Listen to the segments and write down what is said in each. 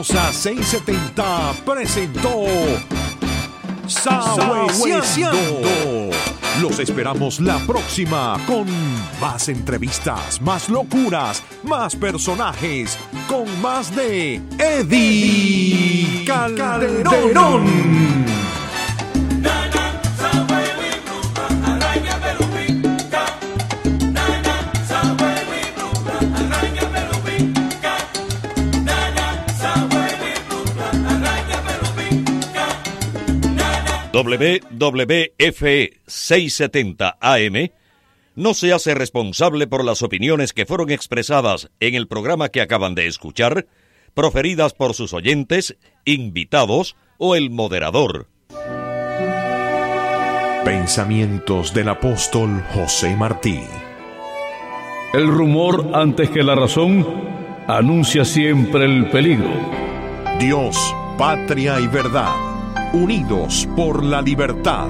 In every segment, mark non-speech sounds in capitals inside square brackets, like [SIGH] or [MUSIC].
La poderosa 670 presentó Sabueseando. Los esperamos la próxima con más entrevistas, más locuras, más personajes, con más de Eddie Calderón. WWF 670 AM no se hace responsable por las opiniones que fueron expresadas en el programa que acaban de escuchar, proferidas por sus oyentes, invitados o el moderador. Pensamientos del apóstol José Martí. El rumor antes que la razón anuncia siempre el peligro. Dios, patria y verdad unidos por la libertad.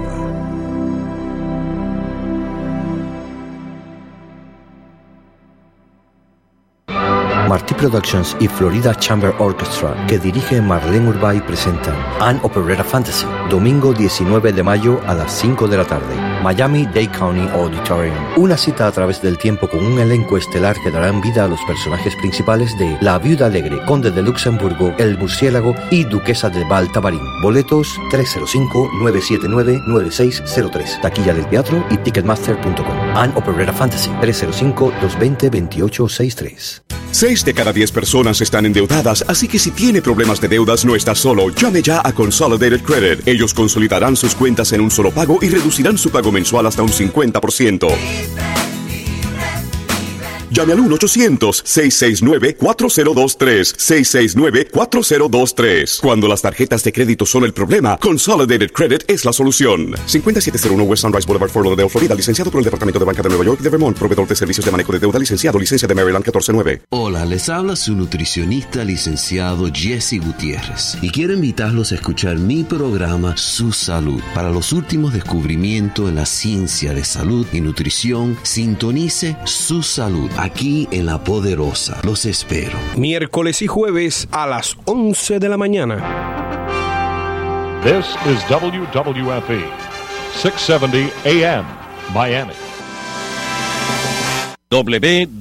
Martí Productions y Florida Chamber Orchestra, que dirige Marlene Urbay, presentan An Operetta Fantasy, domingo 19 de mayo a las 5 de la tarde, Miami Dade County Auditorium. Una cita a través del tiempo con un elenco estelar que darán vida a los personajes principales de La Viuda Alegre, Conde de Luxemburgo, El Murciélago y Duquesa de Baltabarín. Boletos 305-979-9603. Taquilla del teatro y ticketmaster.com. An Operetta Fantasy 305-220-2863. Seis de cada diez personas están endeudadas, así que si tiene problemas de deudas no está solo. Llame ya a Consolidated Credit. Ellos consolidarán sus cuentas en un solo pago y reducirán su pago mensual hasta un 50%. Llame al 1-800-669-4023. 669-4023. Cuando las tarjetas de crédito son el problema, Consolidated Credit es la solución. 5701 West Sunrise Boulevard, Fort Lauderdale, Florida. Licenciado por el Departamento de Banca de Nueva York y de Vermont. Proveedor de servicios de manejo de deuda. Licenciado. Licencia de Maryland 149. Hola, les habla su nutricionista licenciado Jesse Gutiérrez. Y quiero invitarlos a escuchar mi programa Su Salud. Para los últimos descubrimientos en la ciencia de salud y nutrición, sintonice Su Salud aquí en La Poderosa. Los espero. Miércoles y jueves a las 11 de la mañana. This is WWFE, 670 AM, Miami. WWFE,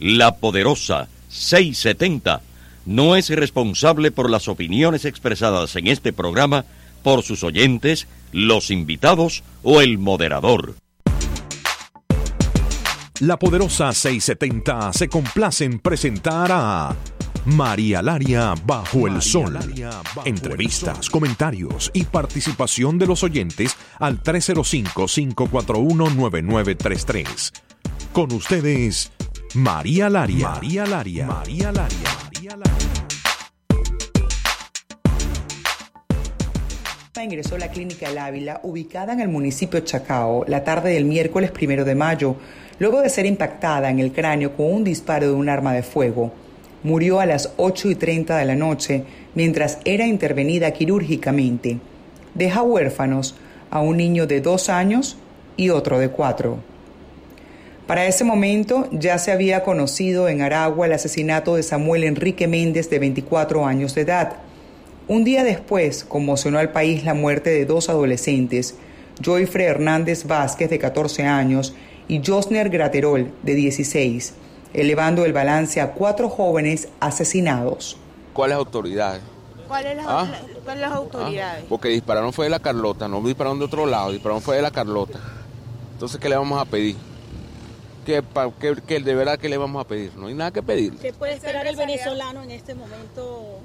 La Poderosa 670, no es responsable por las opiniones expresadas en este programa por sus oyentes, los invitados o el moderador. La poderosa 670 se complace en presentar a María Laria Bajo el Sol. Entrevistas, comentarios y participación de los oyentes al 305-541-9933. Con ustedes, María Laria. María Laria. María Laria. María Laria. ingresó a la clínica El Ávila, ubicada en el municipio Chacao, la tarde del miércoles primero de mayo, luego de ser impactada en el cráneo con un disparo de un arma de fuego. Murió a las 8 y 30 de la noche mientras era intervenida quirúrgicamente. Deja huérfanos a un niño de dos años y otro de cuatro. Para ese momento ya se había conocido en Aragua el asesinato de Samuel Enrique Méndez de 24 años de edad. Un día después conmocionó al país la muerte de dos adolescentes, Joyfre Hernández Vázquez de 14 años y Josner Graterol de 16, elevando el balance a cuatro jóvenes asesinados. ¿Cuáles autoridades? ¿Cuáles las, ¿Ah? las autoridades? Porque dispararon fue de la Carlota, no dispararon de otro lado, dispararon fue de la Carlota. Entonces, ¿qué le vamos a pedir? ¿Qué, pa- qué- qué- de verdad qué le vamos a pedir? No hay nada que pedir. ¿Qué puede esperar el venezolano en este momento?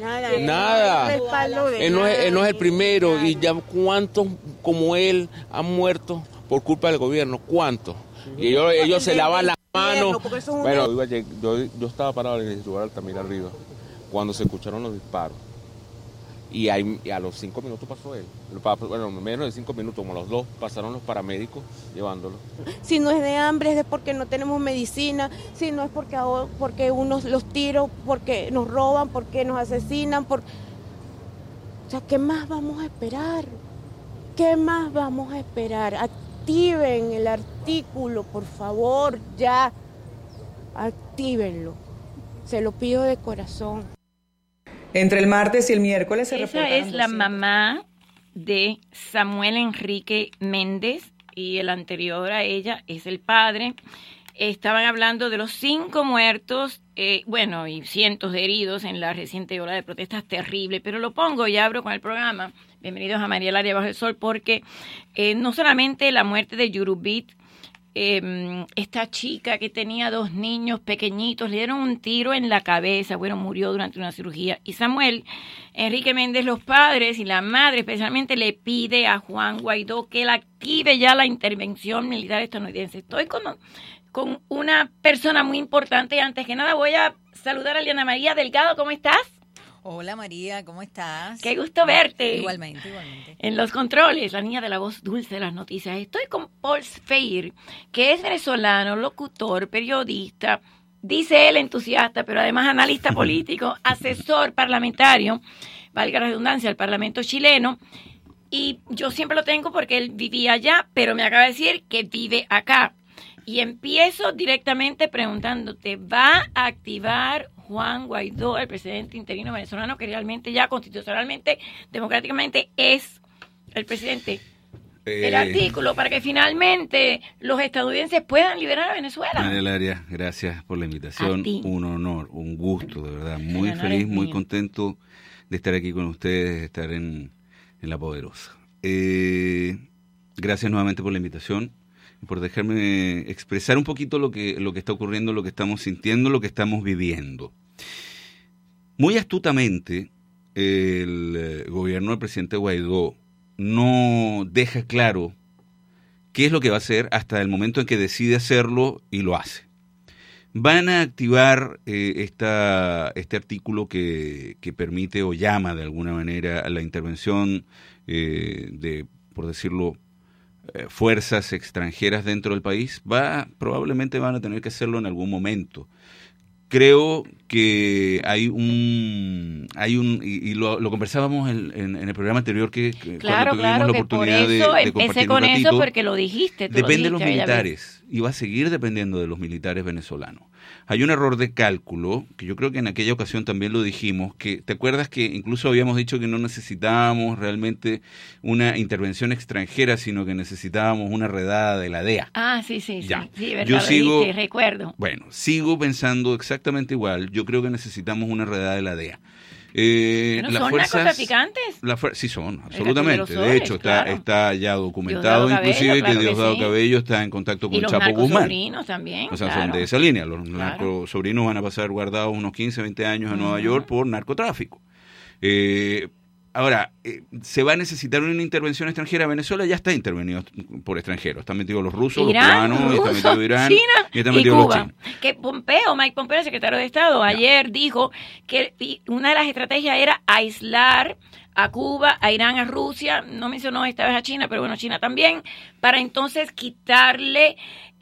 Nada. Nada. Respaldo de Él no, es, él no es el primero y ya cuántos como él han muerto por culpa del gobierno, cuántos. Y ellos, ellos se lavan las manos. Bueno, yo, yo estaba parado en el lugar Altamira arriba cuando se escucharon los disparos. Y, ahí- y a los cinco minutos pasó él. Bueno, menos de cinco minutos, como los dos, pasaron los paramédicos llevándolo. Si no es de hambre, es de porque no tenemos medicina. Si no es porque, porque unos los tiros, porque nos roban, porque nos asesinan. Por... O sea, ¿qué más vamos a esperar? ¿Qué más vamos a esperar? Activen el artículo, por favor, ya. Actívenlo. Se lo pido de corazón. Entre el martes y el miércoles se Esa es la mamá de Samuel Enrique Méndez y el anterior a ella es el padre. Estaban hablando de los cinco muertos, eh, bueno, y cientos de heridos en la reciente ola de protestas terrible, pero lo pongo y abro con el programa. Bienvenidos a María Laria Bajo el Sol, porque eh, no solamente la muerte de Yurubit, eh, esta chica que tenía dos niños pequeñitos, le dieron un tiro en la cabeza, bueno, murió durante una cirugía. Y Samuel, Enrique Méndez, los padres y la madre especialmente le pide a Juan Guaidó que él active ya la intervención militar estadounidense. Estoy con, con una persona muy importante antes que nada voy a saludar a Liana María Delgado, ¿cómo estás? Hola María, ¿cómo estás? Qué gusto verte. Igualmente, igualmente. En los controles, la niña de la voz dulce de las noticias. Estoy con Paul Sfeir, que es venezolano, locutor, periodista, dice él entusiasta, pero además analista [LAUGHS] político, asesor parlamentario, valga la redundancia, al Parlamento chileno. Y yo siempre lo tengo porque él vivía allá, pero me acaba de decir que vive acá. Y empiezo directamente preguntándote, ¿va a activar Juan Guaidó, el presidente interino venezolano, que realmente ya constitucionalmente, democráticamente es el presidente? el Eh, artículo para que finalmente los estadounidenses puedan liberar a Venezuela. María Laria, gracias por la invitación. Un honor, un gusto, de verdad. Muy feliz, muy contento de estar aquí con ustedes, de estar en, en La Poderosa. Eh, gracias nuevamente por la invitación por dejarme expresar un poquito lo que, lo que está ocurriendo, lo que estamos sintiendo, lo que estamos viviendo. Muy astutamente, el eh, gobierno del presidente Guaidó no deja claro qué es lo que va a hacer hasta el momento en que decide hacerlo y lo hace. Van a activar eh, esta, este artículo que, que permite o llama de alguna manera a la intervención eh, de, por decirlo, eh, fuerzas extranjeras dentro del país. Va, probablemente van a tener que hacerlo en algún momento creo que hay un hay un y, y lo, lo conversábamos en, en- en el programa anterior que, que Claro, cuando tuvimos claro, la que por oportunidad eso de, compartir con un eso porque lo dijiste. tú lo depende de los militares y va a seguir dependiendo de los militares venezolanos. Hay un error de cálculo, que yo creo que en aquella ocasión también lo dijimos, que te acuerdas que incluso habíamos dicho que no necesitábamos realmente una intervención extranjera, sino que necesitábamos una redada de la DEA. Ah, sí, sí, sí. Ya. Sí, verdad, Yo sigo- recuerdo. Bueno, sigo pensando exactamente igual. Yo creo que necesitamos una redada de la DEA. Eh, ¿Pero las son fuerzas, narcotraficantes? la fuer- sí son, que absolutamente. De hecho, está, claro. está ya documentado, Diosdado Cabello, inclusive claro que que Diosdado sí. Cabello está en contacto Y con Chapo Guzmán. también, O sea, claro. son de esa línea. Los narcosobrinos van a pasar guardados unos 15, 20 años en Nueva York por narcotráfico. Eh, ahora, eh, ¿se va a necesitar una intervención extranjera? Venezuela ya está intervenido por extranjeros. Están metidos los rusos, los cubanos, está rusos, metido Irán China y están y metidos los Cuba. chinos. Que Pompeo, Mike Pompeo, el secretario de Estado, ayer dijo que una de las estrategias era aislar a Cuba, a Irán, a Rusia, no mencionó esta vez a China, pero bueno, China también, para entonces quitarle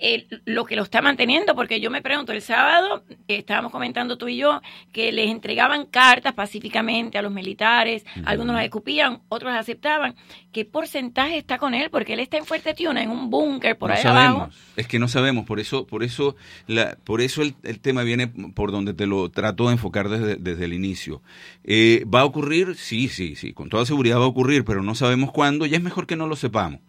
eh, lo que lo está manteniendo, porque yo me pregunto, el sábado eh, estábamos comentando tú y yo que les entregaban cartas pacíficamente a los militares, algunos las escupían, otros las aceptaban. ¿Qué porcentaje está con él? Porque él está en Fuerte Tiuna, en un búnker por no ahí sabemos. abajo. Es que no sabemos, por eso, por eso, la, por eso el, el tema viene por donde te lo trato de enfocar desde, desde el inicio. Eh, ¿Va a ocurrir? Sí, sí, sí, con toda seguridad va a ocurrir, pero no sabemos cuándo, y es mejor que no lo sepamos.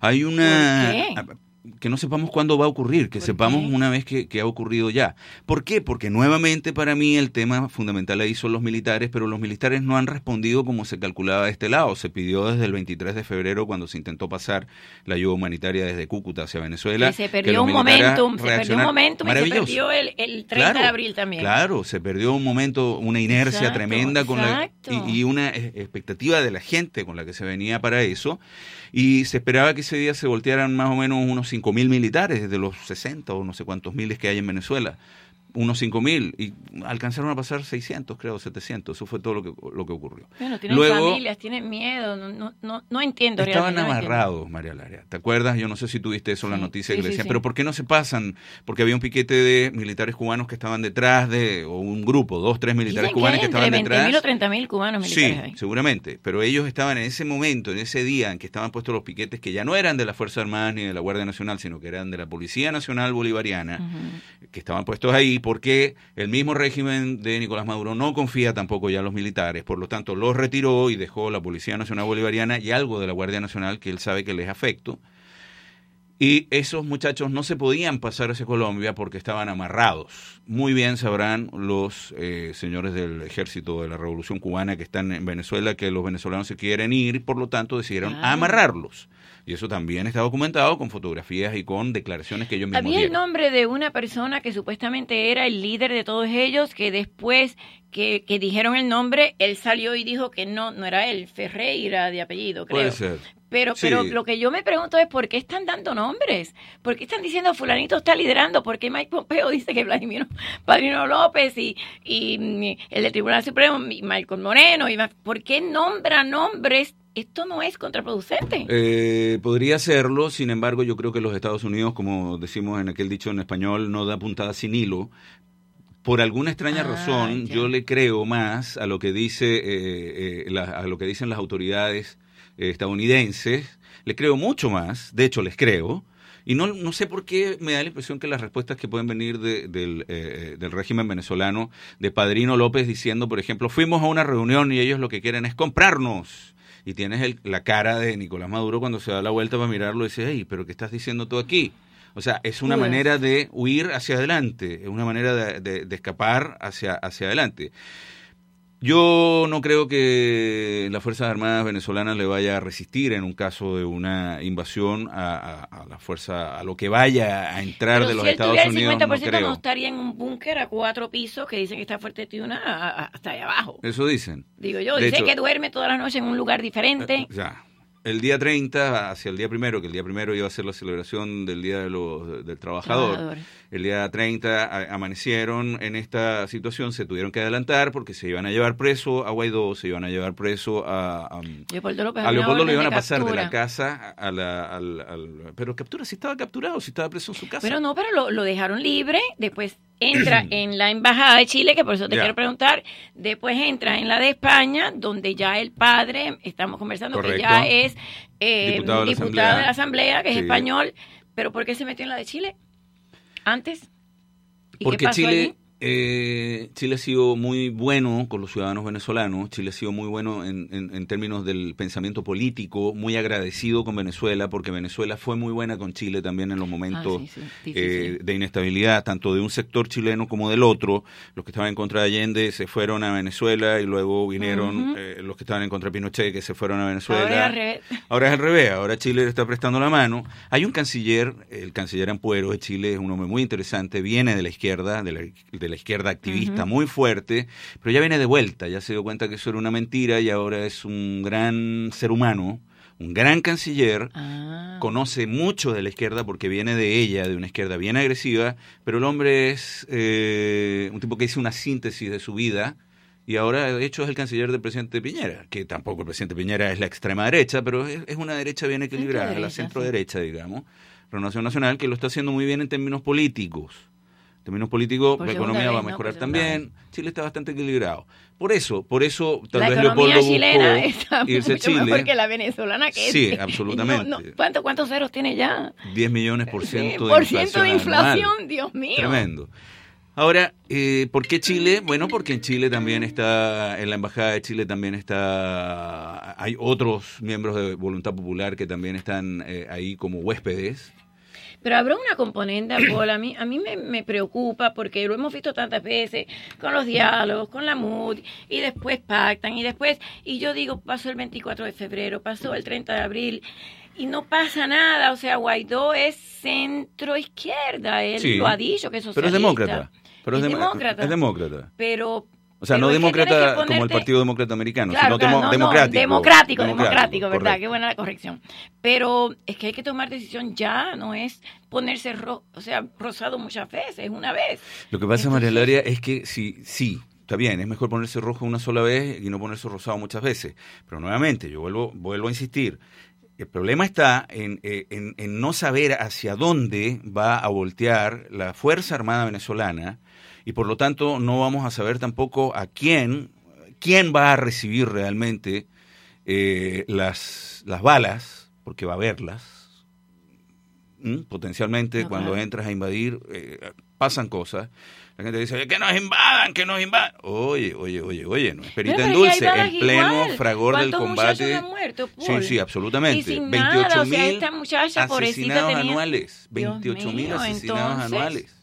Hay una... ¿Por qué? Que no sepamos cuándo va a ocurrir, que sepamos una vez que, que ha ocurrido ya. ¿Por qué? Porque nuevamente para mí el tema fundamental ahí son los militares, pero los militares no han respondido como se calculaba de este lado. Se pidió desde el 23 de febrero cuando se intentó pasar la ayuda humanitaria desde Cúcuta hacia Venezuela. Que se perdió un momentum, se perdió un momentum y se perdió el, el 30 de abril también. Claro, se perdió un momento, una inercia Exacto, tremenda con la, y, y una eh, expectativa de la gente con la que se venía para eso. Y se esperaba que ese día se voltearan más o menos unos 5.000 militares desde los 60 o no sé cuántos miles que hay en Venezuela. Unos 5.000 y alcanzaron a pasar 600, creo, 700. Eso fue todo lo que, lo que ocurrió. Bueno, tienen Luego, familias, tienen miedo, no, no, no, entiendo. Estaban realmente, no entiendo. amarrados, María Laria. ¿Te acuerdas? Yo no sé si tuviste eso en la noticia sí, que le decían, sí. pero ¿por qué no se pasan? Porque había un piquete de militares cubanos que estaban detrás de, o un grupo, dos, tres militares Dicen que cubanos hay que estaban entre detrás. 20.000 o 30.000 cubanos Sí, ahí. seguramente, pero ellos estaban en ese momento, en ese día en que estaban puestos los piquetes que ya no eran de las Fuerzas Armadas ni de la Guardia Nacional, sino que eran de la Policía Nacional Bolivariana, que estaban puestos ahí porque el mismo régimen de Nicolás Maduro no confía tampoco ya en los militares, por lo tanto los retiró y dejó la Policía Nacional Bolivariana y algo de la Guardia Nacional que él sabe que les afecto. Y esos muchachos no se podían pasar hacia Colombia porque estaban amarrados. Muy bien sabrán los eh, señores del ejército de la Revolución Cubana que están en Venezuela que los venezolanos se quieren ir y por lo tanto decidieron Ah. amarrarlos. Y eso también está documentado con fotografías y con declaraciones que ellos mismos Había el nombre de una persona que supuestamente era el líder de todos ellos, que después que, que dijeron el nombre, él salió y dijo que no, no era él, Ferreira de apellido, creo. Puede ser. Pero, Sí. pero lo que yo me pregunto es por qué están dando nombres, por qué están diciendo fulanito está liderando, por qué Mike Pompeo [LAUGHS] dice que Vladimir Padrino López y, y mm, el del Tribunal Supremo, y Michael Moreno, y ¿por qué nombra nombres? Esto no es contraproducente. Eh, podría serlo, sin embargo, yo creo que los Estados Unidos, como decimos en aquel dicho en español, no da puntada sin hilo. Por alguna extraña Ah, razón, ya. yo le creo más a lo que dice eh, eh, la- a lo que dicen las autoridades eh, estadounidenses. Le creo mucho más. De hecho, les creo. Y no, no sé por qué me da la impresión que las respuestas que pueden venir de- del, eh, del régimen venezolano, de Padrino López diciendo, por ejemplo, fuimos a una reunión y ellos lo que quieren es comprarnos. Y tienes el- la cara de Nicolás Maduro cuando se da la vuelta para mirarlo y dice, hey, pero ¿qué estás diciendo tú aquí? O sea, es una manera de huir hacia adelante, es una manera de, de- de escapar hacia, hacia adelante. Yo no creo que las Fuerzas Armadas venezolanas le vaya a resistir en un caso de una invasión a, a- a la fuerza, a lo que vaya a entrar Pero de los si Estados tuviera Unidos, el no 50% no, creo. estaría en un búnker a cuatro pisos que dicen que está fuerte Tiuna hasta allá abajo. Eso dicen. Digo yo, De dice hecho- que duerme toda la noche en un lugar diferente. Ya. El día 30 hacia el día primero, que el día primero iba a ser la celebración del Día de los- del Trabajador. Trabajador. El día 30 a- amanecieron en esta situación, se tuvieron que adelantar porque se iban a llevar preso a Guaidó, se iban a llevar preso a... a- Leopoldo López a Leopoldo lo orden iban a pasar de la casa a la... al- al- pero captura, si estaba capturado, si estaba preso en su casa. Pero no, pero lo, lo dejaron libre, después entra [CLEARS THROAT] en la embajada de Chile, que por eso te Ya. quiero preguntar, después entra en la de España, donde ya el padre, estamos conversando que ya es eh, Diputado de la diputado Asamblea. de la Asamblea, que es Sí. español, pero ¿por qué se metió en la de Chile antes? ¿Y Porque qué pasó Chile, allí? Eh, Chile ha sido muy bueno con los ciudadanos venezolanos, Chile ha sido muy bueno en, en- en términos del pensamiento político, muy agradecido con Venezuela, porque Venezuela fue muy buena con Chile también en los momentos Ah, sí, sí, eh, de inestabilidad, tanto de un sector chileno como del otro. Los que estaban en contra de Allende se fueron a Venezuela y luego vinieron eh, los que estaban en contra de Pinochet que se fueron a Venezuela. Ahora es al revés. Ahora es al revés, ahora Chile le está prestando la mano. Hay un canciller, el canciller Ampuero de Chile es un hombre muy interesante, viene de la izquierda, de la, de la izquierda activista, muy fuerte, pero ya viene de vuelta, ya se dio cuenta que eso era una mentira y ahora es un gran ser humano, un gran canciller, Ah. conoce mucho de la izquierda porque viene de ella, de una izquierda bien agresiva, pero el hombre es eh, un tipo que hizo una síntesis de su vida y ahora de hecho es el canciller del presidente Piñera, que tampoco el presidente Piñera es la extrema derecha, pero es, es una derecha bien equilibrada, la centro derecha, digamos, Renovación Nacional, que lo está haciendo muy bien en términos políticos. Términos políticos, Por la economía va a ¿no? mejorar segunda también. Chile está bastante equilibrado. Por eso, por eso tal la vez Leopoldo chilena buscó [LAUGHS] está irse a mucho mejor Chile. que la venezolana que Sí, es. absolutamente. [LAUGHS] No, no, ¿cuánto- ¿Cuántos ceros tiene ya? 10 millones por ciento de por inflación. ciento de inflación, anual. Dios mío. Tremendo. Ahora, eh, ¿por qué Chile? Bueno, porque en Chile también está, en la Embajada de Chile también está, hay otros miembros de Voluntad Popular que también están eh, ahí como huéspedes. Pero habrá una componente, Paul, a mí, a mí me, me preocupa porque lo hemos visto tantas veces con los diálogos, con la MUD, y después pactan, y después, y yo digo, pasó el 24 de febrero, pasó el 30 de abril, y no pasa nada, o sea, Guaidó es centro izquierda, él Sí, lo ha dicho que es Pero es socialista. demócrata. Pero es, Es demócrata. Es demócrata. Pero... O sea, pero no demócrata como el Partido Demócrata Americano, Claro, sino claro, no, democrático. democrático, democrático, ¿verdad? correcto. Qué buena la corrección. Pero es que hay que tomar decisión ya, no es ponerse, ro o sea, rosado muchas veces, una vez. Lo que pasa, María Laria, es que sí, sí, está bien, es mejor ponerse rojo una sola vez y no ponerse rosado muchas veces. Pero nuevamente, yo vuelvo, vuelvo a insistir. El problema está en, eh, en- en no saber hacia dónde va a voltear la Fuerza Armada Venezolana y por lo tanto no vamos a saber tampoco a quién, quién va a recibir realmente eh, las, las balas, porque va a haberlas, potencialmente cuando entras a invadir, eh, pasan cosas. La gente dice, que nos invadan, que nos invadan. Oye, oye, oye, oye, no es perita en dulce, en pleno igual. fragor del ¿Cuántos combate. han muerto, Sí, sí, absolutamente. Y sin 28 nada, o sea, mil asesinados tenía- anuales. Dios 28 mil mío, asesinados entonces- anuales.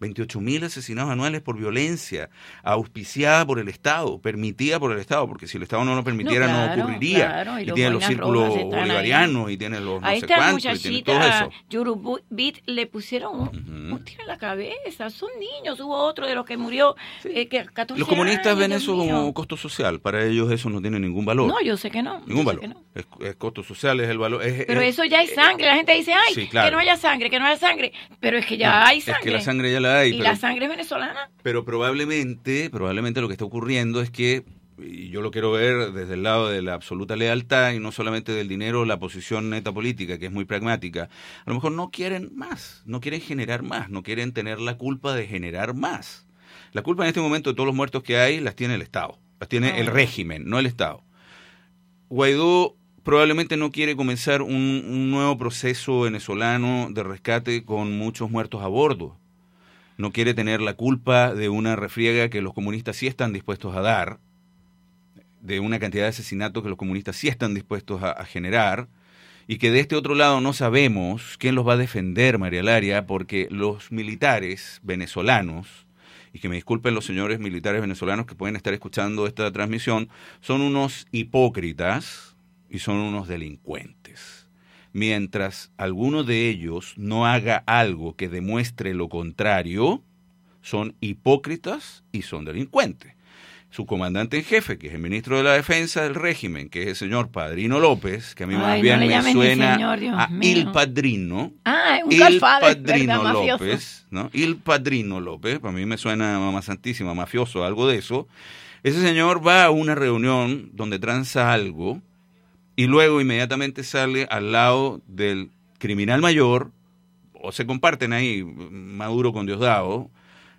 28 mil asesinados anuales por violencia, auspiciada por el Estado, permitida por el Estado, porque si el Estado no lo permitiera no, claro, ocurriría. claro, y tiene los círculos ahí. bolivarianos, y tiene los no a sé esta cuántos, y tiene todo eso. Yurubit le pusieron un, un tiro en la cabeza. Son niños. Hubo otro de los que murió eh, que 14 Los comunistas años, ven Dios eso mío. como costo social, para ellos eso no tiene ningún valor. No, yo sé que no. Ningún valor. no. Es, es costo social, es el valor. es- Pero es- eso ya hay sangre. La gente dice, ay, Sí, claro. que no haya sangre, que no haya sangre. Pero es que ya hay es sangre. que la sangre ya la hay, Y pero- la sangre venezolana. Pero probablemente, probablemente lo que está ocurriendo es que, y yo lo quiero ver desde el lado de la absoluta lealtad y no solamente del dinero, la posición neta política, que es muy pragmática, a lo mejor no quieren más, no quieren generar más, no quieren tener la culpa de generar más. La culpa en este momento de todos los muertos que hay las tiene el Estado, las tiene el régimen, no el Estado. Guaidó probablemente no quiere comenzar un, un nuevo proceso venezolano de rescate con muchos muertos a bordo. No quiere tener la culpa de una refriega que los comunistas sí están dispuestos a dar, de una cantidad de asesinatos que los comunistas sí están dispuestos a, generar, y que de este otro lado no sabemos quién los va a defender, María Laria, porque los militares venezolanos, y que me disculpen los señores militares venezolanos que pueden estar escuchando esta transmisión, son unos hipócritas y son unos delincuentes. Mientras alguno de ellos no haga algo que demuestre lo contrario, son hipócritas y son delincuentes. Su comandante en jefe, que es el ministro de la Defensa del régimen, que es el señor Padrino López, que a mí Ay, no bien me suena señor, a. Il Padrino, Ah, un Il Padrino ¿verdad? López, ¿no? Il Padrino López, para mí me suena mamá santísima, mafioso, algo de eso. Ese señor va a una reunión donde tranza algo y luego inmediatamente sale al lado del criminal mayor, o se comparten ahí Maduro con Diosdado,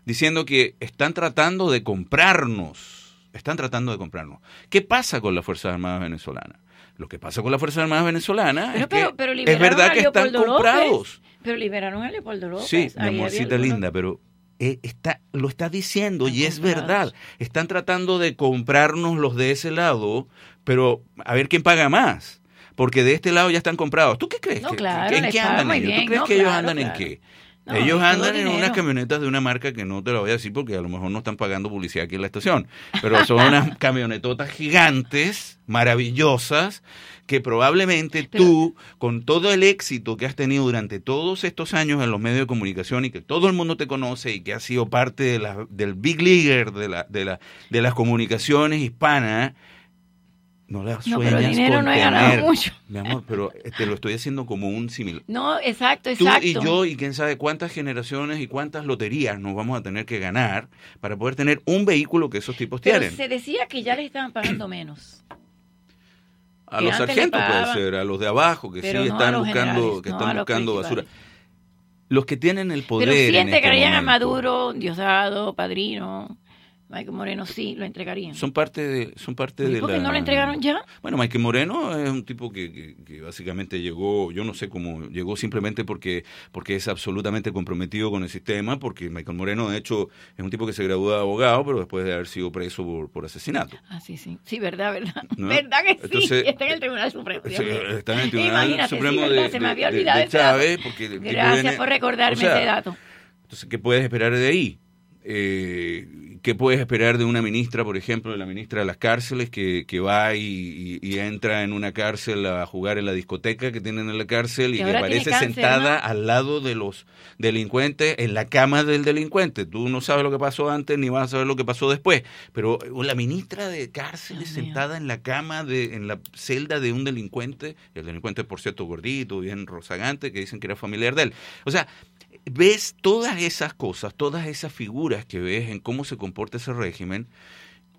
diciendo que están tratando de comprarnos, están tratando de comprarnos. ¿Qué pasa con las Fuerzas Armadas venezolanas? Lo que pasa con las Fuerzas Armadas venezolanas Pero, es pero, que pero es verdad que están comprados. Pero liberaron a Leopoldo López. Sí, mi amorcita linda, pero eh, está, lo está diciendo y es verdad. Están tratando de comprarnos los de ese lado, pero a ver quién paga más. Porque de este lado ya están comprados. ¿Tú qué crees? No, claro, ¿En qué andan ellos? bien, ¿Tú crees no, que ellos claro, andan claro. en qué? No, ellos andan en unas camionetas de una marca que no te la voy a decir porque a lo mejor no están pagando publicidad aquí en la estación. Pero son unas [LAUGHS] camionetotas gigantes, maravillosas, que probablemente tú, con todo el éxito que has tenido durante todos estos años en los medios de comunicación y que todo el mundo te conoce y que has sido parte de la- del big leaguer de, la, de, la, de las comunicaciones hispanas, no las No, pero sueñas dinero con no he ganado tener. mucho. Mi amor, pero te lo estoy haciendo como un símil. No, exacto, Tú exacto. y yo y quién sabe cuántas generaciones y cuántas loterías nos vamos a tener que ganar para poder tener un vehículo que esos tipos Pero tienen. se decía que ya le estaban pagando menos. A que los sargentos puede ser, a los de abajo que sí están buscando, que están buscando basura. Los que tienen el poder. Pero sí en este a Maduro, Diosdado, Padrino, Michael Moreno, sí, lo entregarían. Son parte de, son parte ¿Y de por qué la. no lo entregaron ya? Bueno, Michael Moreno es un tipo que, que- que básicamente llegó, yo no sé cómo, llegó simplemente porque, porque es absolutamente comprometido con el sistema, porque Michael Moreno, de hecho, es un tipo que se graduó de abogado, pero después de haber sido preso por, por asesinato. Ah, sí, sí. Sí, verdad, verdad. [LAUGHS] ¿No? ¿Verdad que sí? Entonces- Está en el Tribunal Supremo. Dios Sí, mío. está en el Tribunal Imagínate, sí, Supremo verdad, de, se me había de- de- olvidado de. Chávez, porque tipo Gracias viene- por recordarme o sea, ese dato. Entonces, ¿qué puedes esperar de ahí? Eh, ¿Qué puedes esperar de una ministra, por ejemplo, de la ministra de las cárceles, que, que va y, y- y entra en una cárcel a jugar en la discoteca que tienen en la cárcel y Que aparece cáncer, sentada ¿no? al lado de los delincuentes, en la cama del delincuente? Tú no sabes lo que pasó antes ni vas a saber lo que pasó después, pero la ministra de cárceles sentada en la cama, de, en la celda de un delincuente, el delincuente, por cierto, gordito, bien rozagante, que dicen que era familiar de él. O sea, ves todas esas cosas, todas esas figuras que ves en cómo se comporta ese régimen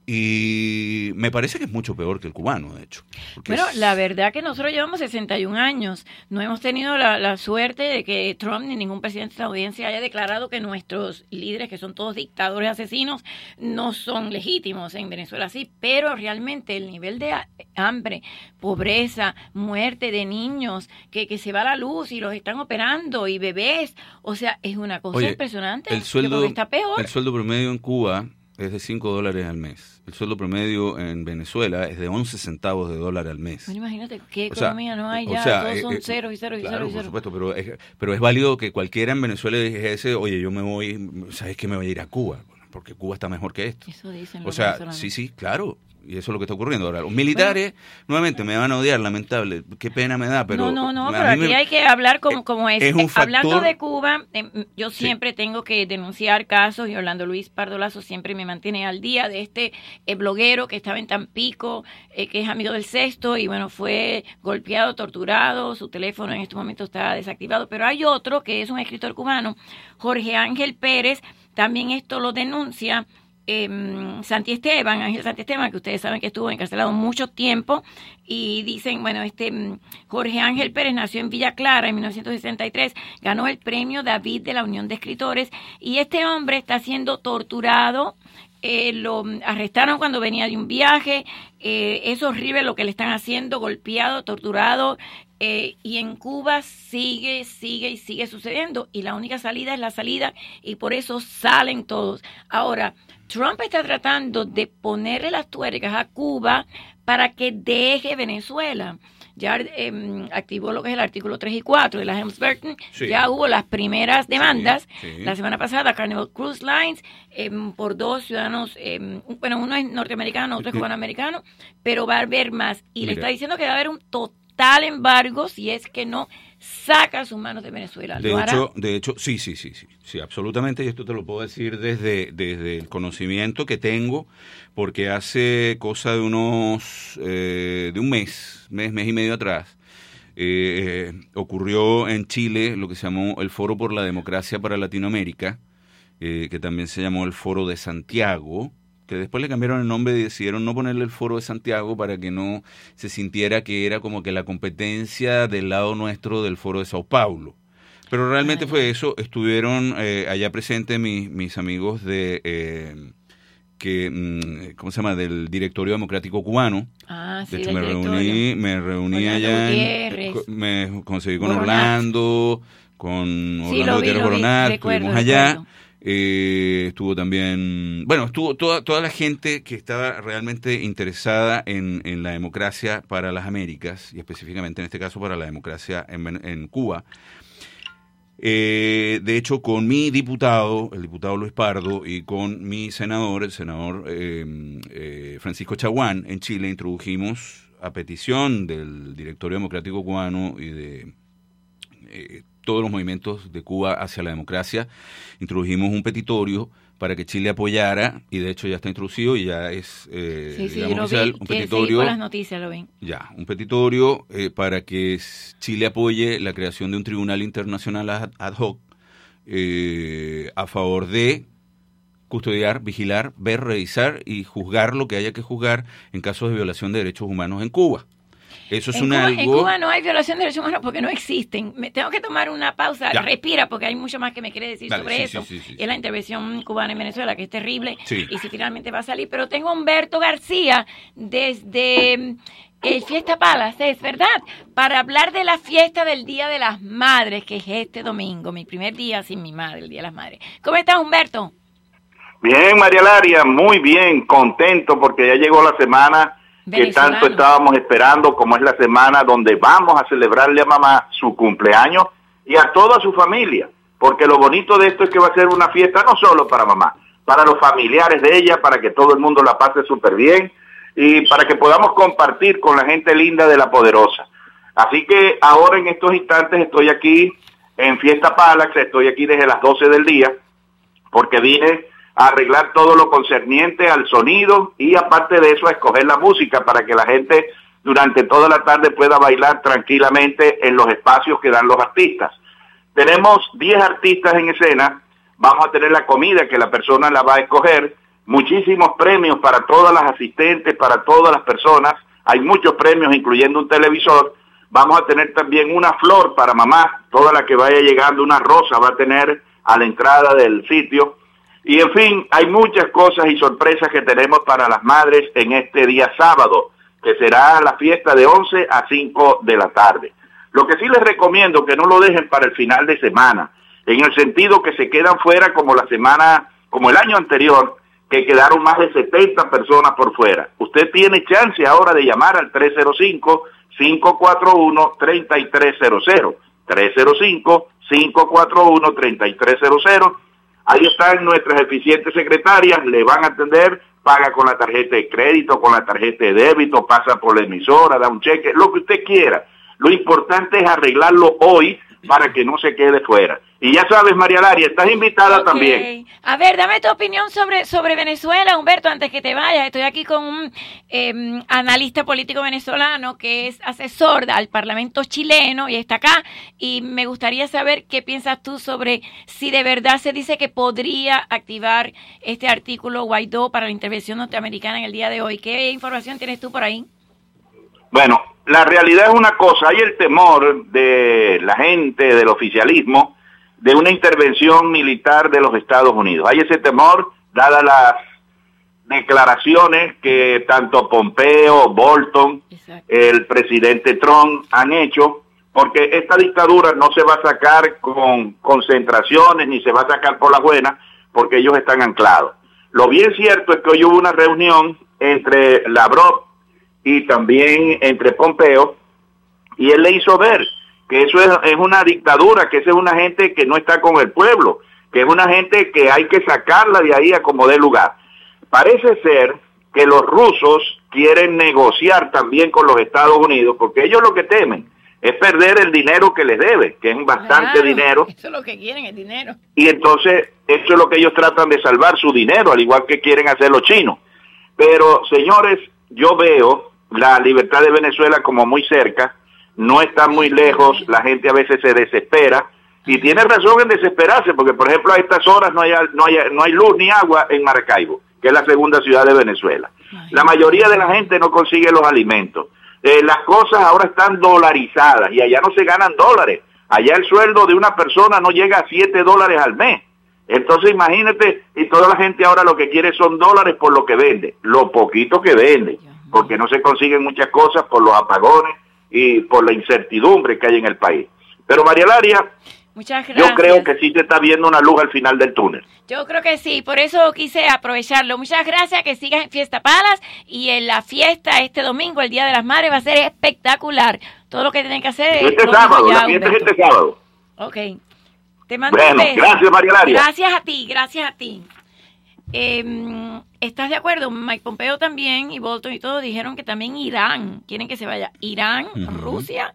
y me parece que es mucho peor que el cubano, de hecho. Bueno, es- la verdad que nosotros llevamos 61 años. No hemos tenido la, la suerte de que Trump ni ningún presidente estadounidense haya declarado que nuestros líderes, que son todos dictadores asesinos, no son legítimos en Venezuela, sí. Pero realmente el nivel de ha- hambre, pobreza, muerte de niños, que, que se va la luz y los están operando, y bebés, o sea, es una cosa Oye, impresionante. el sueldo, que está peor. el sueldo promedio en Cuba es de 5 dólares al mes. El sueldo promedio en Venezuela es de 11 centavos de dólar al mes. Bueno, imagínate qué O sea, economía no hay o ya, sea, todos eh, son eh, ceros y ceros y Claro, ceros y por ceros. supuesto, pero es, pero es válido que cualquiera en Venezuela dijese, oye, yo me voy, ¿sabes que Me voy a ir a Cuba, porque Cuba está mejor que esto. Eso dicen O los sea, venezolanos. sí, sí, claro. Y eso es lo que está ocurriendo ahora. Los militares, nuevamente, me van a odiar, lamentable. Qué pena me da, pero... no, no, no, pero aquí me- hay que hablar como, como es. es un Eh, Hablando factor- de Cuba, eh, yo siempre tengo que denunciar casos y Orlando Luis Pardolazo siempre me mantiene al día de este eh, bloguero que estaba en Tampico, eh, que es amigo del sexto y bueno, fue golpeado, torturado, su teléfono en este momento está desactivado, pero hay otro que es un escritor cubano, Jorge Ángel Pérez, también esto lo denuncia eh, Santi Esteban, Ángel Santi Esteban, que ustedes saben que estuvo encarcelado mucho tiempo, y dicen, bueno, este mm, Jorge Ángel Pérez nació en Villa Clara en 1963, ganó el premio David de la Unión de Escritores, y este hombre está siendo torturado. eh, lo arrestaron cuando venía de un viaje, eh, es horrible lo que le están haciendo, golpeado, torturado, eh, y en Cuba sigue, sigue y sigue sucediendo. Y la única salida es la salida y por eso salen todos. Ahora, Trump está tratando de ponerle las tuercas a Cuba para que deje Venezuela. Ya em, activó lo que es el artículo 3 y 4 de la Helms-Burton. Sí. Ya hubo las primeras demandas. sí. La semana pasada, Carnival Cruise Lines, em, por dos ciudadanos, em, bueno, uno es norteamericano, otro es cubanoamericano, pero va a haber más. Y le está diciendo que va a haber un total embargo si es que no saca sus manos de Venezuela. De hecho, de hecho, sí, sí, sí, sí, sí, absolutamente. Y esto te lo puedo decir desde, desde el conocimiento que tengo, porque hace cosa de unos, eh, de un mes, mes, mes y medio atrás, eh, ocurrió en Chile lo que se llamó el Foro por la Democracia para Latinoamérica, eh, que también se llamó el Foro de Santiago, que después le cambiaron el nombre y decidieron no ponerle el Foro de Santiago para que no se sintiera que era como que la competencia del lado nuestro del Foro de Sao Paulo. Pero realmente fue eso, estuvieron eh, allá presentes mis, mis amigos de, eh, que, mm, ¿cómo se llama?, del Directorio Democrático Cubano. Ah, sí, De hecho, me directorio. reuní, me reuní Orlando allá, en- me conseguí con. Orlando, con Sí, Orlando vi, Gutiérrez estuvimos allá. recuerdo. Eh, estuvo también, bueno, estuvo toda, toda la gente que estaba realmente interesada en, en la democracia para las Américas, y específicamente en este caso para la democracia en, en Cuba. Eh, de hecho, con mi diputado, el diputado Luis Pardo, y con mi senador, el senador eh, eh, Francisco Chaguán, en Chile, introdujimos a petición del Directorio Democrático Cubano y de eh, todos los movimientos de Cuba hacia la democracia, introdujimos un petitorio para que Chile apoyara, y de hecho ya está introducido y ya es, eh, Sí, sí, digamos, oficial, vi, un seguí petitorio las noticias, lo ven. ya, un petitorio eh, para que Chile apoye la creación de un tribunal internacional ad, ad hoc eh, a favor de custodiar, vigilar, ver, revisar y juzgar lo que haya que juzgar en casos de violación de derechos humanos en Cuba. Eso es en, un Cuba, algo... en Cuba no hay violación de derechos humanos porque no existen. Me tengo que tomar una pausa. Ya. Respira porque hay mucho más que me quiere decir Dale, sobre sí, eso. sí, sí, sí, Y es la intervención cubana en Venezuela, que es terrible. Sí. Y si finalmente va a salir. Pero tengo a Humberto García desde mm, el Fiesta Palace, es verdad, para hablar de la fiesta del Día de las Madres, que es este domingo, mi primer día sin mi madre, el Día de las Madres. ¿Cómo estás, Humberto? Bien, María Laria, muy bien, contento porque ya llegó la semana que tanto estábamos esperando, como es la semana donde vamos a celebrarle a mamá su cumpleaños y a toda su familia, porque lo bonito de esto es que va a ser una fiesta no solo para mamá, para los familiares de ella, para que todo el mundo la pase súper bien y para que podamos compartir con la gente linda de la Poderosa. Así que ahora en estos instantes estoy aquí en Fiesta Palax, estoy aquí desde las 12 del día, porque vine a arreglar todo lo concerniente al sonido y aparte de eso a escoger la música para que la gente durante toda la tarde pueda bailar tranquilamente en los espacios que dan los artistas. Tenemos 10 artistas en escena, vamos a tener la comida que la persona la va a escoger, muchísimos premios para todas las asistentes, para todas las personas. Hay muchos premios, incluyendo un televisor. Vamos a tener también una flor para mamá, toda la que vaya llegando, una rosa va a tener a la entrada del sitio. Y en fin, hay muchas cosas y sorpresas que tenemos para las madres en este día sábado, que será la fiesta de 11 a 5 de la tarde. Lo que sí les recomiendo que no lo dejen para el final de semana, en el sentido que se quedan fuera como la semana, como el año anterior, que quedaron más de 70 personas por fuera. Usted tiene chance ahora de llamar al 305-541-3300. 305-541-3300. Ahí están nuestras eficientes secretarias, le van a atender, paga con la tarjeta de crédito, con la tarjeta de débito, pasa por la emisora, da un cheque, lo que usted quiera. Lo importante es arreglarlo hoy para que no se quede fuera. Y ya sabes, María Laria, estás invitada también. A ver, dame tu opinión sobre, sobre Venezuela, Humberto, antes que te vayas. Estoy aquí con un eh, analista político venezolano que es asesor al Parlamento chileno y está acá. Y me gustaría saber qué piensas tú sobre si de verdad se dice que podría activar este artículo Guaidó para la intervención norteamericana en el día de hoy. ¿Qué información tienes tú por ahí? Bueno, la realidad es una cosa, hay el temor de la gente, del oficialismo, de una intervención militar de los Estados Unidos. Hay ese temor, dadas las declaraciones que tanto Pompeo, Bolton, el presidente Trump han hecho, porque esta dictadura no se va a sacar con concentraciones ni se va a sacar por la buena, porque ellos están anclados. Lo bien cierto es que hoy hubo una reunión entre Lavrov y también entre Pompeo, y él le hizo ver que eso es, es una dictadura, que esa es una gente que no está con el pueblo, que es una gente que hay que sacarla de ahí a como dé lugar. Parece ser que los rusos quieren negociar también con los Estados Unidos, porque ellos lo que temen es perder el dinero que les debe, que es bastante Claro, dinero, Eso es lo que quieren, el dinero. y entonces eso es lo que ellos tratan de salvar su dinero, al igual que quieren hacer los chinos. Pero, señores, yo veo la libertad de Venezuela como muy cerca, no está muy lejos, la gente a veces se desespera, y tiene razón en desesperarse, porque por ejemplo a estas horas no hay, no hay, no hay luz ni agua en Maracaibo, que es la segunda ciudad de Venezuela. La mayoría de la gente no consigue los alimentos. Eh, las cosas ahora están dolarizadas y allá no se ganan dólares. Allá el sueldo de una persona no llega a 7 dólares al mes. Entonces imagínate, y toda la gente ahora lo que quiere son dólares por lo que vende, lo poquito que vende, porque no se consiguen muchas cosas por los apagones y por la incertidumbre que hay en el país. Pero María Laria, Muchas gracias. yo creo que sí se está viendo una luz al final del túnel. Yo creo que sí, por eso quise aprovecharlo. Muchas gracias, que sigas en Fiesta Palas y en la fiesta este domingo, el Día de las Madres, va a ser espectacular. Todo lo que tienen que hacer es... Este sábado, la fiesta es este sábado. Ok. Te mando Bueno, un beso. gracias, María Laria. Gracias a ti, gracias a ti. Eh, ¿Estás de acuerdo? Mike Pompeo también y Bolton y todo dijeron que también Irán quieren que se vaya. Irán. Rusia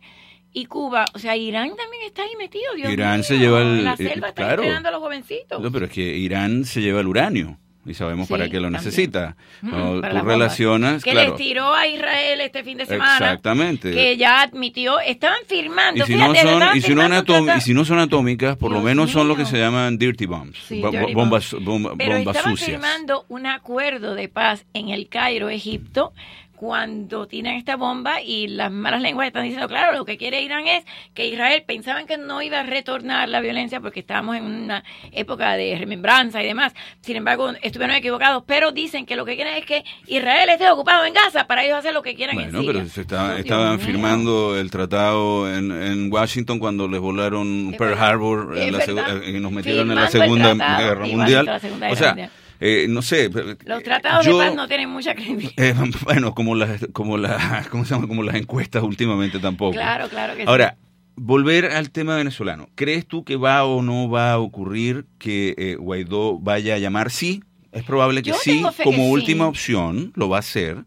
y Cuba. O sea, Irán también está ahí metido. Dios Irán mío. se lleva el- La eh, selva está claro. a los jovencitos. No, pero es que Irán se lleva el uranio y sabemos Sí, para qué lo también. necesita. Mm, Cuando para tú bombas. relacionas, que claro. les tiró a Israel este fin de semana. Exactamente. Que ya admitió, estaban firmando. Y si, no son, y, si no son atom- trata- y si no son atómicas, por lo menos son lo que se llaman dirty bombs, Sí, bombas, bombs. bomba- Pero bombas estaban sucias. firmando un acuerdo de paz en el Cairo, Egipto, cuando tienen esta bomba y las malas lenguas están diciendo, claro, lo que quiere Irán es que Israel pensaban que no iba a retornar la violencia porque estábamos en una época de remembranza y demás. Sin embargo, estuvieron equivocados, pero dicen que lo que quieren es que Israel esté ocupado en Gaza para ellos hacer lo que quieran en Bueno, Siria. pero se está- Dios estaban firmando el tratado en, en Washington cuando les volaron Pearl Harbor en la eh, y nos metieron en la Segunda Guerra Mundial. a la Segunda o sea, Mundial. Eh, no sé. pero- Los tratados yo- de paz no tienen mucha credibilidad. [LAUGHS] eh, bueno, como las, como, las, ¿cómo se llama? como las encuestas últimamente tampoco. Claro, claro que sí. Ahora, volver al tema venezolano. ¿Crees tú que va o no va a ocurrir que eh, Guaidó vaya a llamar? Sí, es probable que Yo sí, como que sí. última opción lo va a hacer.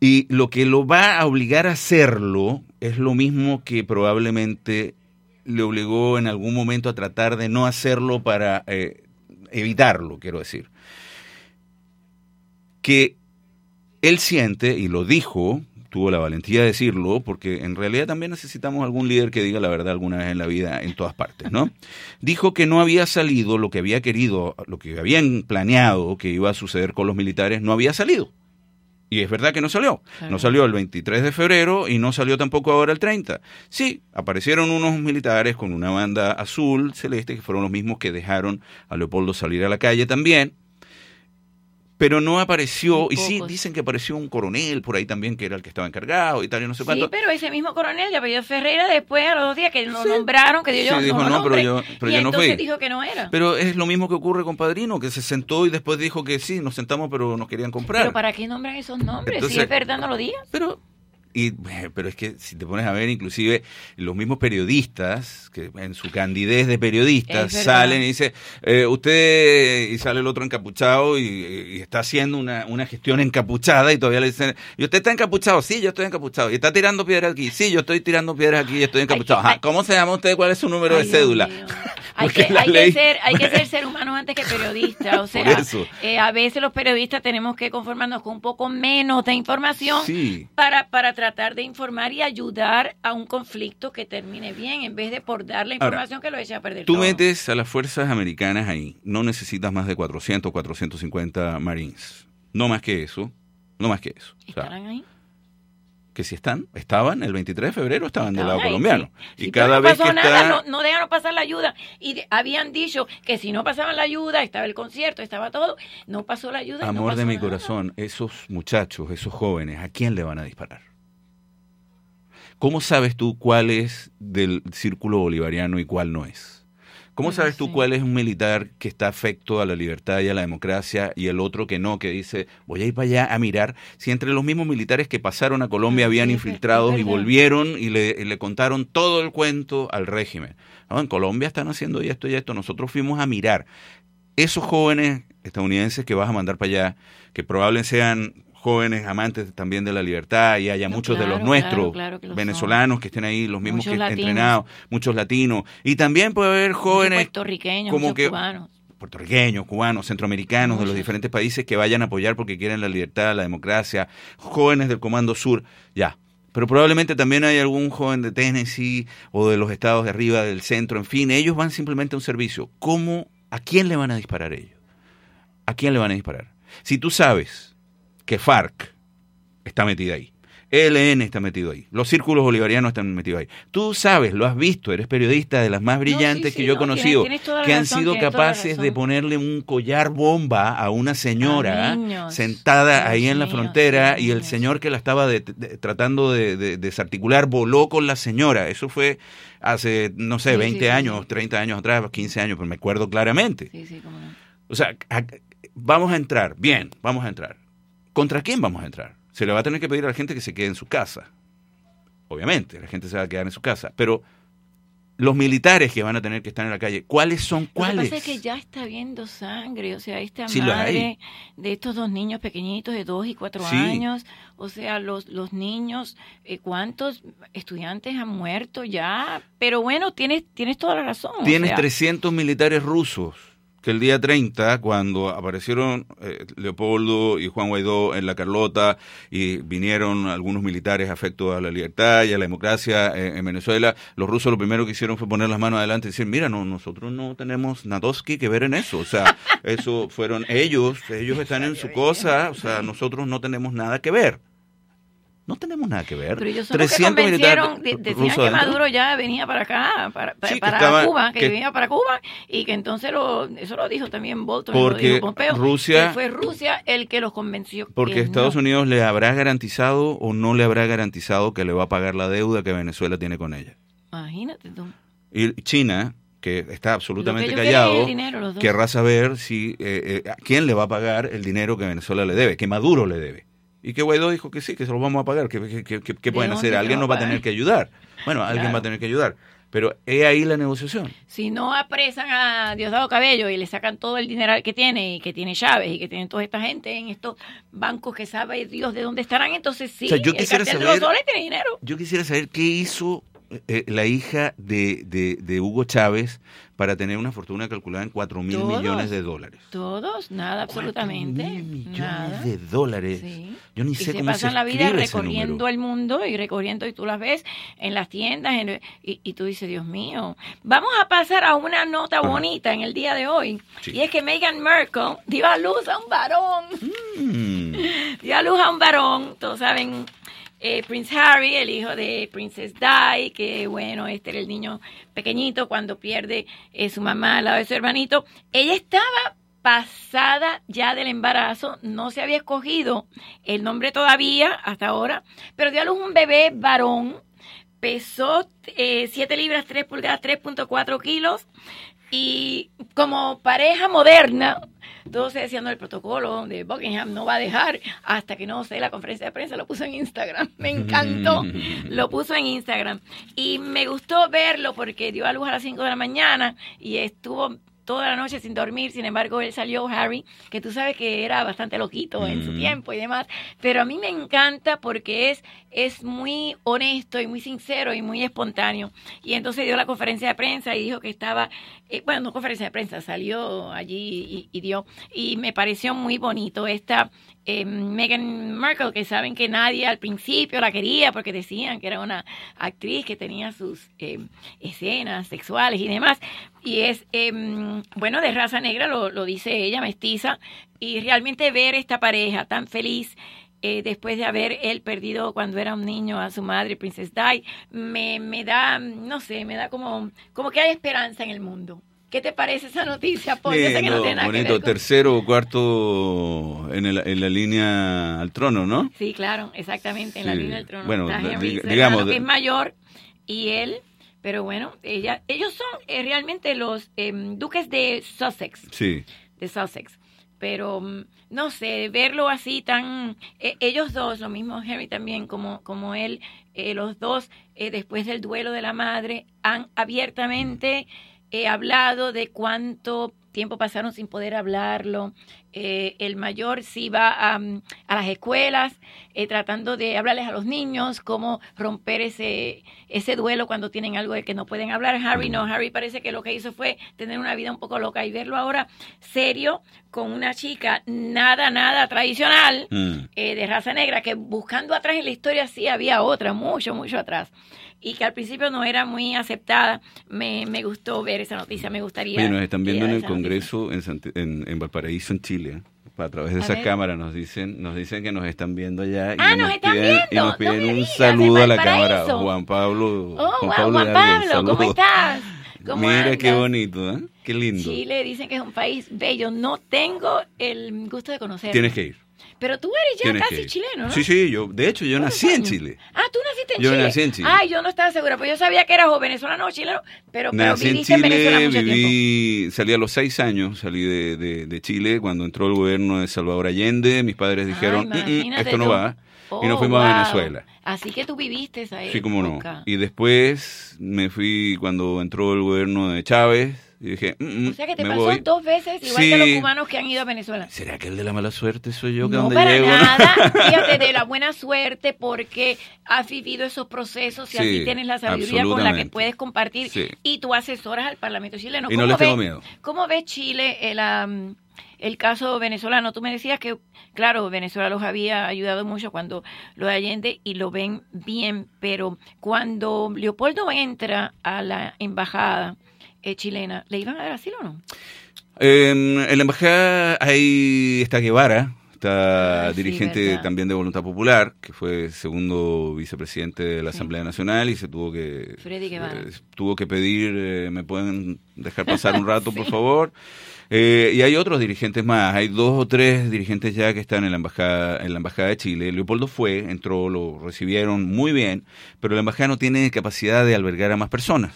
Y lo que lo va a obligar a hacerlo es lo mismo que probablemente le obligó en algún momento a tratar de no hacerlo para eh, evitarlo, quiero decir. Que él siente, y lo dijo, tuvo la valentía de decirlo, porque en realidad también necesitamos algún líder que diga la verdad alguna vez en la vida en todas partes, ¿no? [LAUGHS] Dijo que no había salido lo que había querido, lo que habían planeado que iba a suceder con los militares, no había salido. Y es verdad que no salió. Claro. No salió el 23 de febrero y no salió tampoco ahora el 30. Sí, aparecieron unos militares con una banda azul, celeste, que fueron los mismos que dejaron a Leopoldo salir a la calle también. Pero no apareció, y sí, dicen que apareció un coronel por ahí también, que era el que estaba encargado y tal, y no sé Sí, cuánto. pero ese mismo coronel de apellido Ferreira, después a los dos días que lo nombraron, que dio Sí, dijo, no, pero yo- pero y yo no entonces fui. dijo que no era. Pero es lo mismo que ocurre con Padrino, que se sentó y después dijo que sí, nos sentamos, pero nos querían comprar. Pero ¿para qué nombran esos nombres? si Entonces- es verdad, no lo digas. Pero Y, eh, pero es que si te pones a ver, inclusive los mismos periodistas, que en su candidez de periodistas, salen y dicen, eh, usted, y sale el otro encapuchado y, y está haciendo una, una gestión encapuchada y todavía le dicen, ¿y usted está encapuchado? Sí, yo estoy encapuchado. ¿Y está tirando piedras aquí? Sí, yo estoy tirando piedras aquí y estoy encapuchado. Ajá, ¿Cómo se llama usted? ¿Cuál es su número Ay, de cédula? [LAUGHS] Hay, que, hay, ley- que ser, hay que [LAUGHS] ser ser humano antes que periodista. O [LAUGHS] sea, eh, a veces los periodistas tenemos que conformarnos con un poco menos de información Sí. para, para tratar de informar y ayudar a un conflicto que termine bien, en vez de por dar la Ahora, información que lo eche a perder Tú todo. metes a las fuerzas americanas ahí, no necesitas más de 400, 450 Marines. No más que eso, no más que eso. O sea, ¿Estarán ahí? que si están, estaban el 23 de febrero, estaban del lado ahí, colombiano. sí. Y Sí, cada no vez pasó que nada, está... no, no dejaron pasar la ayuda. Y de- habían dicho que si no pasaban la ayuda, estaba el concierto, estaba todo, no pasó la ayuda. no Amor de mi nada. corazón, esos muchachos, esos jóvenes, ¿a quién le van a disparar? ¿Cómo sabes tú cuál es del círculo bolivariano y cuál no es? ¿Cómo sabes tú cuál es un militar que está afecto a la libertad y a la democracia y el otro que no, que dice, voy a ir para allá a mirar? Si entre los mismos militares que pasaron a Colombia habían infiltrados y volvieron y le, contaron todo el cuento al régimen. No, en Colombia están haciendo esto y esto. Nosotros fuimos a mirar esos jóvenes estadounidenses que vas a mandar para allá, que probablemente sean jóvenes amantes también de la libertad y haya muchos de los nuestros claro, claro que lo venezolanos que estén ahí, los mismos Muchos que latinos. entrenados, muchos latinos. Y también puede haber Muchos jóvenes puertorriqueños, como muchos que cubanos. puertorriqueños, cubanos, centroamericanos de los Muchos. diferentes países que vayan a apoyar porque quieren la libertad, la democracia, jóvenes del Comando Sur, ya. Pero probablemente también hay algún joven de Tennessee o de los estados de arriba, del centro, en fin, ellos van simplemente a un servicio. ¿Cómo, a quién le van a disparar ellos? ¿A quién le van a disparar? Si tú sabes que FARC está metida ahí, ELN está metido ahí, los círculos bolivarianos están metidos ahí. Tú sabes, lo has visto, eres periodista de las más brillantes sí, que yo he no, conocido, tienes que han razón, sido capaces de ponerle un collar bomba a una señora A sentada ahí Dios en la frontera y el señor que la estaba de- de- tratando de, de- desarticular voló con la señora. Eso fue hace, no sé, Sí, 20 sí, sí, años, sí. 30 años atrás, 15 años, pero me acuerdo claramente. Sí, sí, cómo no. O sea, a- vamos a entrar, bien, vamos a entrar. ¿Contra quién vamos a entrar? Se le va a tener que pedir a la gente que se quede en su casa. Obviamente, la gente se va a quedar en su casa. Pero los militares que van a tener que estar en la calle, ¿cuáles son Lo que cuáles? pasa es que ya está viendo sangre, o sea, esta Sí, madre de estos dos niños pequeñitos de dos y cuatro Sí. años, o sea, los, los niños, eh, ¿cuántos estudiantes han muerto ya? Pero bueno, tienes, tienes toda la razón. o Tienes sea, 300 militares rusos que el día 30, cuando aparecieron eh, Leopoldo y Juan Guaidó en la Carlota y vinieron algunos militares afectos a la libertad y a la democracia eh, en Venezuela, los rusos lo primero que hicieron fue poner las manos adelante y decir, mira, no, nosotros no tenemos Nadosky que ver en eso. O sea, [LAUGHS] eso fueron ellos, ellos están en su cosa, o sea, nosotros no tenemos nada que ver. No tenemos nada que ver. Pero ellos son los que 300 convencieron, militares de- decían que. Maduro ya venía para acá, para, para, Sí, que para estaba- Cuba, que, que- venía para Cuba, y que entonces lo, eso lo dijo también Bolton, lo Porque dijo Pompeo, Rusia- que fue Rusia el que los convenció. Porque que Estados no. Unidos le habrá garantizado o no le habrá garantizado que le va a pagar la deuda que Venezuela tiene con ella. Imagínate tú. Y China, que está absolutamente que callado, dinero, querrá saber si eh, eh, quién le va a pagar el dinero que Venezuela le debe, que Maduro le debe. Y que Guaidó dijo que sí, que se lo vamos a pagar, que, que- que- que- ¿qué ¿De pueden hacer? Alguien nos va a tener que ayudar. Bueno, alguien Claro. va a tener que ayudar. Pero he ahí la negociación. Si no apresan a Diosdado Cabello y le sacan todo el dinero que tiene y que tiene Chávez y que tiene toda esta gente en estos bancos que sabe Dios de dónde estarán, entonces sí, O sea, yo el quisiera cartel de los soles tiene dinero. Yo quisiera saber qué hizo eh, la hija de, de, de Hugo Chávez para tener una fortuna calculada en 4 mil millones de dólares. Todos, nada, absolutamente. Nada. De dólares. Yo ni y sé se cómo pasan se la vida recorriendo el mundo y recorriendo y tú las ves en las tiendas en- y, y tú dices, Dios mío, vamos a pasar a una nota bonita en el día de hoy. Sí. Y es que Meghan Markle dio a luz a un varón. Mm. [LAUGHS] dio a luz a un varón, todos saben, eh, Prince Harry, el hijo de Princess Di, que bueno, este era el niño pequeñito cuando pierde eh, su mamá al lado de su hermanito. Ella estaba pasada ya del embarazo, no se había escogido el nombre todavía hasta ahora, pero dio a luz un bebé varón, pesó eh, 7 libras, 3 pulgadas, 3.4 kilos, y como pareja moderna, todos se decían, no, el protocolo de Buckingham no va a dejar hasta que no sé, la conferencia de prensa lo puso en Instagram. [LAUGHS] Me encantó. [LAUGHS] lo puso en Instagram. Y me gustó verlo porque dio a luz a las 5 de la mañana y estuvo toda la noche sin dormir. Sin embargo, él salió, Harry, que tú sabes que era bastante loquito en su Mm. tiempo y demás. Pero a mí me encanta porque es, es muy honesto y muy sincero y muy espontáneo. Y entonces dio la conferencia de prensa y dijo que estaba, eh, bueno, no conferencia de prensa, salió allí y, y dio. Y me pareció muy bonito esta eh, Meghan Markle, que saben que nadie al principio la quería porque decían que era una actriz que tenía sus eh, escenas sexuales y demás. Y es, eh, bueno, de raza negra, lo, dice ella, mestiza. Y realmente ver esta pareja tan feliz eh, después de haber él perdido cuando era un niño a su madre, Princess Di, me, me da, no sé, me da como, como que hay esperanza en el mundo. ¿Qué te parece esa noticia, Paul? Yo sé que no tiene nada que bonito, ver con- tercero o cuarto en, el- en la línea al trono, ¿no? Sí, claro, exactamente, en la línea del trono. Bueno, digamos, que es mayor, y él, pero bueno, ella, ellos son eh, realmente los em, duques de Sussex, Sí. de Sussex. Pero mm, no sé, verlo así tan... eh, ellos dos, lo mismo Henry también, como, como él, eh, los dos, eh, después del duelo de la madre, han abiertamente eh, hablado de cuánto tiempo pasaron sin poder hablarlo. Eh, el mayor sí va a, a las escuelas eh, tratando de hablarles a los niños cómo romper ese, ese duelo cuando tienen algo de que no pueden hablar. Harry no, Harry parece que lo que hizo fue tener una vida un poco loca y verlo ahora serio con una chica nada, nada tradicional Mm. eh, de raza negra, que buscando atrás en la historia sí había otra, mucho, mucho atrás. Y que al principio no era muy aceptada. Me, me gustó ver esa noticia, me gustaría. Oye, nos están viendo en el. Congreso en, en Valparaíso, en Chile. A través de A esa ver. cámara nos dicen nos dicen que nos están viendo allá y Ah, nos están piden, y nos piden No un digas, saludo a la cámara. Juan Pablo. Oh, Juan Pablo, ¿cómo estás? ¿Cómo Mira qué andas? bonito, ¿eh? Qué lindo. Chile dicen que es un país bello. No tengo el gusto de conocerlo. Tienes que ir. Pero tú eres ya que casi chileno, ¿no? Sí, sí, yo, de hecho, yo nací en Chile. Ah, tú naciste en Yo Chile. nací en Chile. Ay, yo no estaba segura, pues yo sabía que eras o venezolano o chileno, pero, pero Nací en viviste en, Venezuela Chile, mucho tiempo. viví, salí a los seis años, salí de, de- de Chile cuando entró el gobierno de Salvador Allende. Mis padres dijeron, "Mm, mm, esto no va. y Oh, nos fuimos a. Venezuela. Así que tú viviste esa Sí, como no. época. Y después me fui cuando entró el gobierno de Chávez y dije, "Mm, mm, O sea que te me pasó voy. dos veces, igual Sí. que los cubanos que han ido a Venezuela. ¿Será que el de la mala suerte soy yo que No, donde para llego? nada. [LAUGHS] Fíjate de la buena suerte porque has vivido esos procesos y Sí, así tienes la sabiduría con la que puedes compartir Sí. y tú asesoras al Parlamento chileno. Y no ¿Cómo les tengo ves- miedo. ¿Cómo ves Chile el, am, el caso venezolano? Tú me decías que, claro, Venezuela los había ayudado mucho cuando lo de Allende y lo ven bien, pero cuando Leopoldo entra a la embajada eh, chilena, ¿le iban a dar asilo o no? En, en la embajada ahí está Guevara, está Ay, dirigente también de Voluntad Popular, que fue segundo vicepresidente de la Asamblea Nacional y se tuvo que eh, tuvo que pedir, eh, me pueden dejar pasar un [LAUGHS] rato, por favor. Eh, y hay otros dirigentes más, hay dos o tres dirigentes ya que están en la embajada en la embajada de Chile. Leopoldo fue, entró, lo recibieron muy bien, pero la embajada no tiene capacidad de albergar a más personas.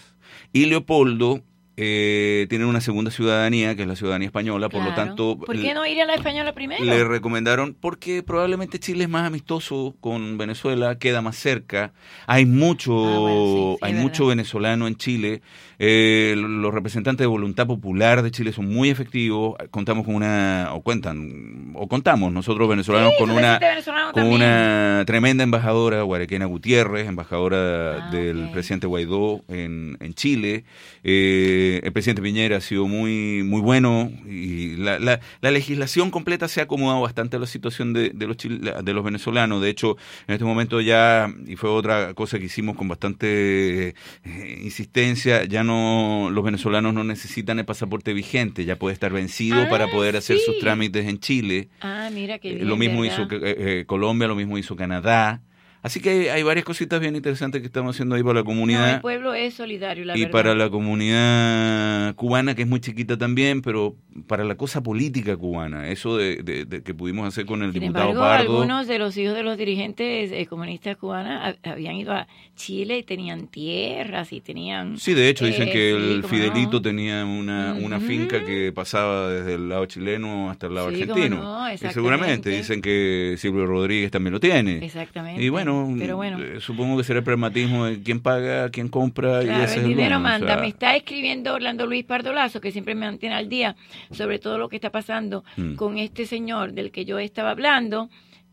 Y Leopoldo eh, tienen una segunda ciudadanía, que es la ciudadanía española, por lo tanto... ¿Por qué no ir a la española primero? Le recomendaron porque probablemente Chile es más amistoso con Venezuela, queda más cerca. Hay mucho, hay mucho venezolano en Chile. Eh, los representantes de Voluntad Popular de Chile son muy efectivos. Contamos con una, o cuentan, o contamos nosotros venezolanos Sí, con una, venezolano con una tremenda embajadora, Guarequena Gutiérrez, embajadora Ah, del presidente Guaidó en, en Chile. Eh, el presidente Piñera ha sido muy, muy bueno y la, la, la legislación completa se ha acomodado bastante a la situación de, de los chile- de los venezolanos. De hecho, en este momento ya, y fue otra cosa que hicimos con bastante eh, insistencia, ya no, los venezolanos no necesitan el pasaporte vigente, ya puede estar vencido Ah, para poder hacer sus trámites en Chile. Ah, mira qué Eh, lo mismo ¿verdad? hizo eh, Colombia, lo mismo hizo Canadá. Así que hay, hay varias cositas bien interesantes que estamos haciendo ahí para la No, comunidad el pueblo es solidario, la y verdad. para la comunidad cubana, que es muy chiquita también, pero para la cosa política cubana, eso de, de- de que pudimos hacer con el Sin diputado embargo, Pardo. algunos de los hijos de los dirigentes eh, comunistas cubanos ha- habían ido a Chile y tenían tierras y tenían... Sí, de hecho dicen eh, que sí, el Fidelito no. tenía una, finca que pasaba desde el lado chileno hasta el lado Sí, argentino. no, y seguramente dicen que Silvio Rodríguez también lo tiene. Exactamente. Y bueno, Pero bueno. eh, supongo que será el pragmatismo de quién paga, quién compra y ese el es dinero o manda. sea, Me está escribiendo Orlando Luis Pardolazo, que siempre me mantiene al día sobre todo lo que está pasando Mm. con este señor del que yo estaba hablando.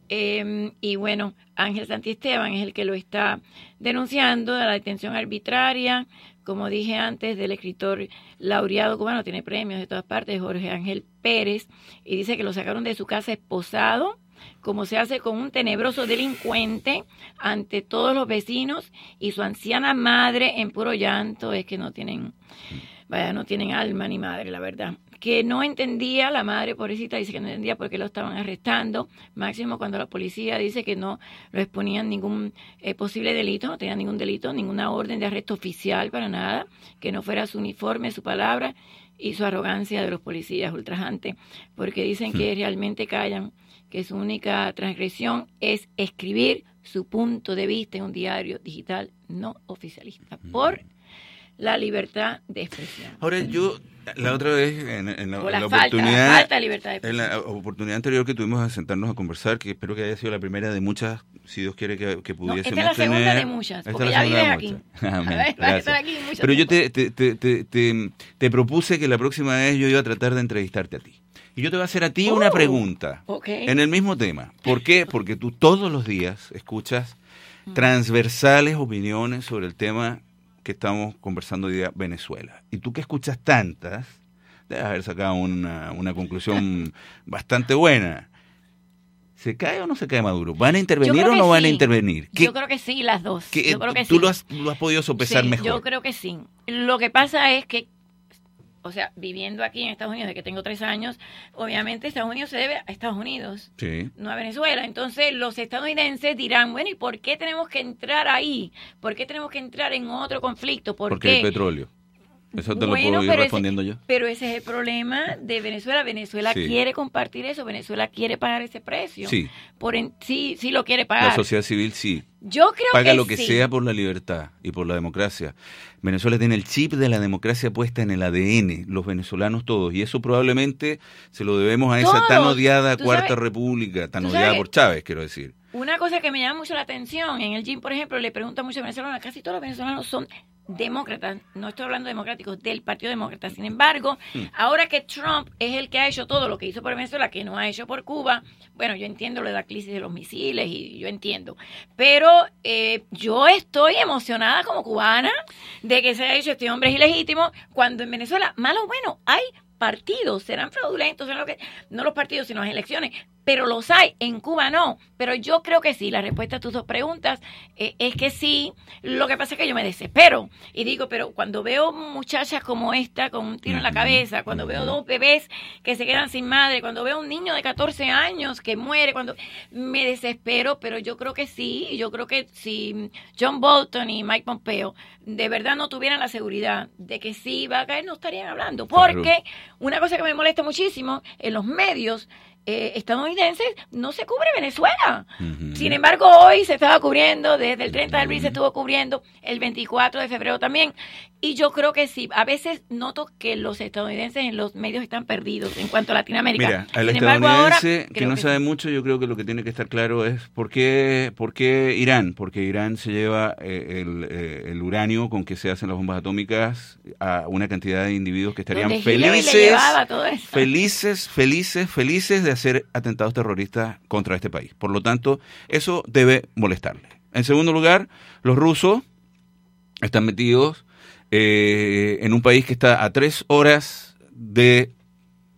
Eh, y bueno, Ángel Santiesteban es el que lo está denunciando de la detención arbitraria, como dije antes, del escritor laureado cubano, tiene premios de todas partes, Jorge Ángel Pérez, y dice que lo sacaron de su casa esposado, como se hace con un tenebroso delincuente ante todos los vecinos y su anciana madre en puro llanto, es que no tienen, vaya, no tienen alma ni madre, la verdad. Que no entendía, la madre pobrecita dice que no entendía por qué lo estaban arrestando, máximo cuando la policía dice que no lo exponían ningún eh, posible delito, no tenía ningún delito, ninguna orden de arresto oficial para nada, que no fuera su uniforme, su palabra y su arrogancia de los policías ultrajante, porque dicen que realmente callan, que su única transgresión es escribir su punto de vista en un diario digital no oficialista, por la libertad de expresión. Ahora yo la otra vez en, en la, la la falta, oportunidad la falta de libertad de en la expresión. oportunidad anterior que tuvimos de sentarnos a conversar que espero que haya sido la primera de muchas si Dios quiere que, que No, pudiésemos esta es la segunda tener. de muchas, Esta porque es ya la segunda vives de aquí. Amén, Vas a estar gracias. aquí mucho Pero yo tiempo. te, te, te, te- te propuse que la próxima vez yo iba a tratar de entrevistarte a ti. Y yo te voy a hacer a ti una Oh, pregunta en el mismo tema. ¿Por qué? Porque tú todos los días escuchas Mm. transversales opiniones sobre el tema que estamos conversando hoy día, Venezuela. Y tú que escuchas tantas, debes haber sacado una, una conclusión [LAUGHS] bastante buena. ¿Se cae o no se cae Maduro? ¿Van a intervenir o no van a intervenir? ¿Qué- Yo creo que sí, las dos. yo creo que tú sí. lo, has, lo has podido sopesar Sí, mejor. Yo creo que sí. Lo que pasa es que, o sea, viviendo aquí en Estados Unidos, de que tengo tres años, obviamente Estados Unidos se debe a Estados Unidos, Sí. no a Venezuela. Entonces los estadounidenses dirán, bueno, ¿y por qué tenemos que entrar ahí? ¿Por qué tenemos que entrar en otro conflicto? ¿Por Porque qué? el petróleo. Eso te Bueno, lo puedo ir ese- respondiendo yo. Pero ese es el problema de Venezuela. Venezuela Sí. quiere compartir eso. Venezuela quiere pagar ese precio. Sí. Por en- sí, sí lo quiere La pagar. sociedad civil sí. Yo creo Paga que lo que sí. sea por la libertad y por la democracia. Venezuela tiene el chip de la democracia puesta en el ADN, los venezolanos todos, y eso probablemente se lo debemos a esa tan odiada Cuarta sabes- República, tan odiada sabes- por Chávez, quiero decir. Una cosa que me llama mucho la atención, en el gym, por ejemplo, le preguntan mucho a venezolanos, casi todos los venezolanos son demócratas, no estoy hablando de democráticos, del Partido Demócrata. Sin embargo, Hmm. ahora que Trump es el que ha hecho todo lo que hizo por Venezuela, que no ha hecho por Cuba, bueno, yo entiendo lo de la crisis de los misiles y yo entiendo, pero eh, yo estoy emocionada como cubana de que se haya hecho este hombre es ilegítimo, cuando en Venezuela, malo o bueno, hay partidos, serán fraudulentos, serán lo que, no los partidos, sino las elecciones, pero los hay, en Cuba no. Pero yo creo que sí, la respuesta a tus dos preguntas eh, es que sí. Lo que pasa es que yo me desespero y digo, pero cuando veo muchachas como esta con un tiro en la cabeza, cuando veo dos bebés que se quedan sin madre, cuando veo un niño de 14 años que muere, cuando me desespero, pero yo creo que sí, yo creo que si John Bolton y Mike Pompeo de verdad no tuvieran la seguridad de que sí iba a caer, no estarían hablando. Porque una cosa que me molesta muchísimo en los medios eh, estadounidenses, no se cubre Venezuela. Sin embargo, hoy se estaba cubriendo, desde el 30 de abril se estuvo cubriendo, el 24 de febrero también. Y yo creo que sí, a veces noto que los estadounidenses en los medios están perdidos en cuanto a Latinoamérica. Mira, al Sin embargo, ahora que no que sabe mucho, yo creo que lo que tiene que estar claro es por qué, por qué Irán, porque Irán se lleva eh, el, eh, el uranio con que se hacen las bombas atómicas a una cantidad de individuos que estarían felices, felices, felices, felices de hacer atentados terroristas contra este país. Por lo tanto, eso debe molestarle. En segundo lugar, los rusos están metidos eh, en un país que está a tres horas de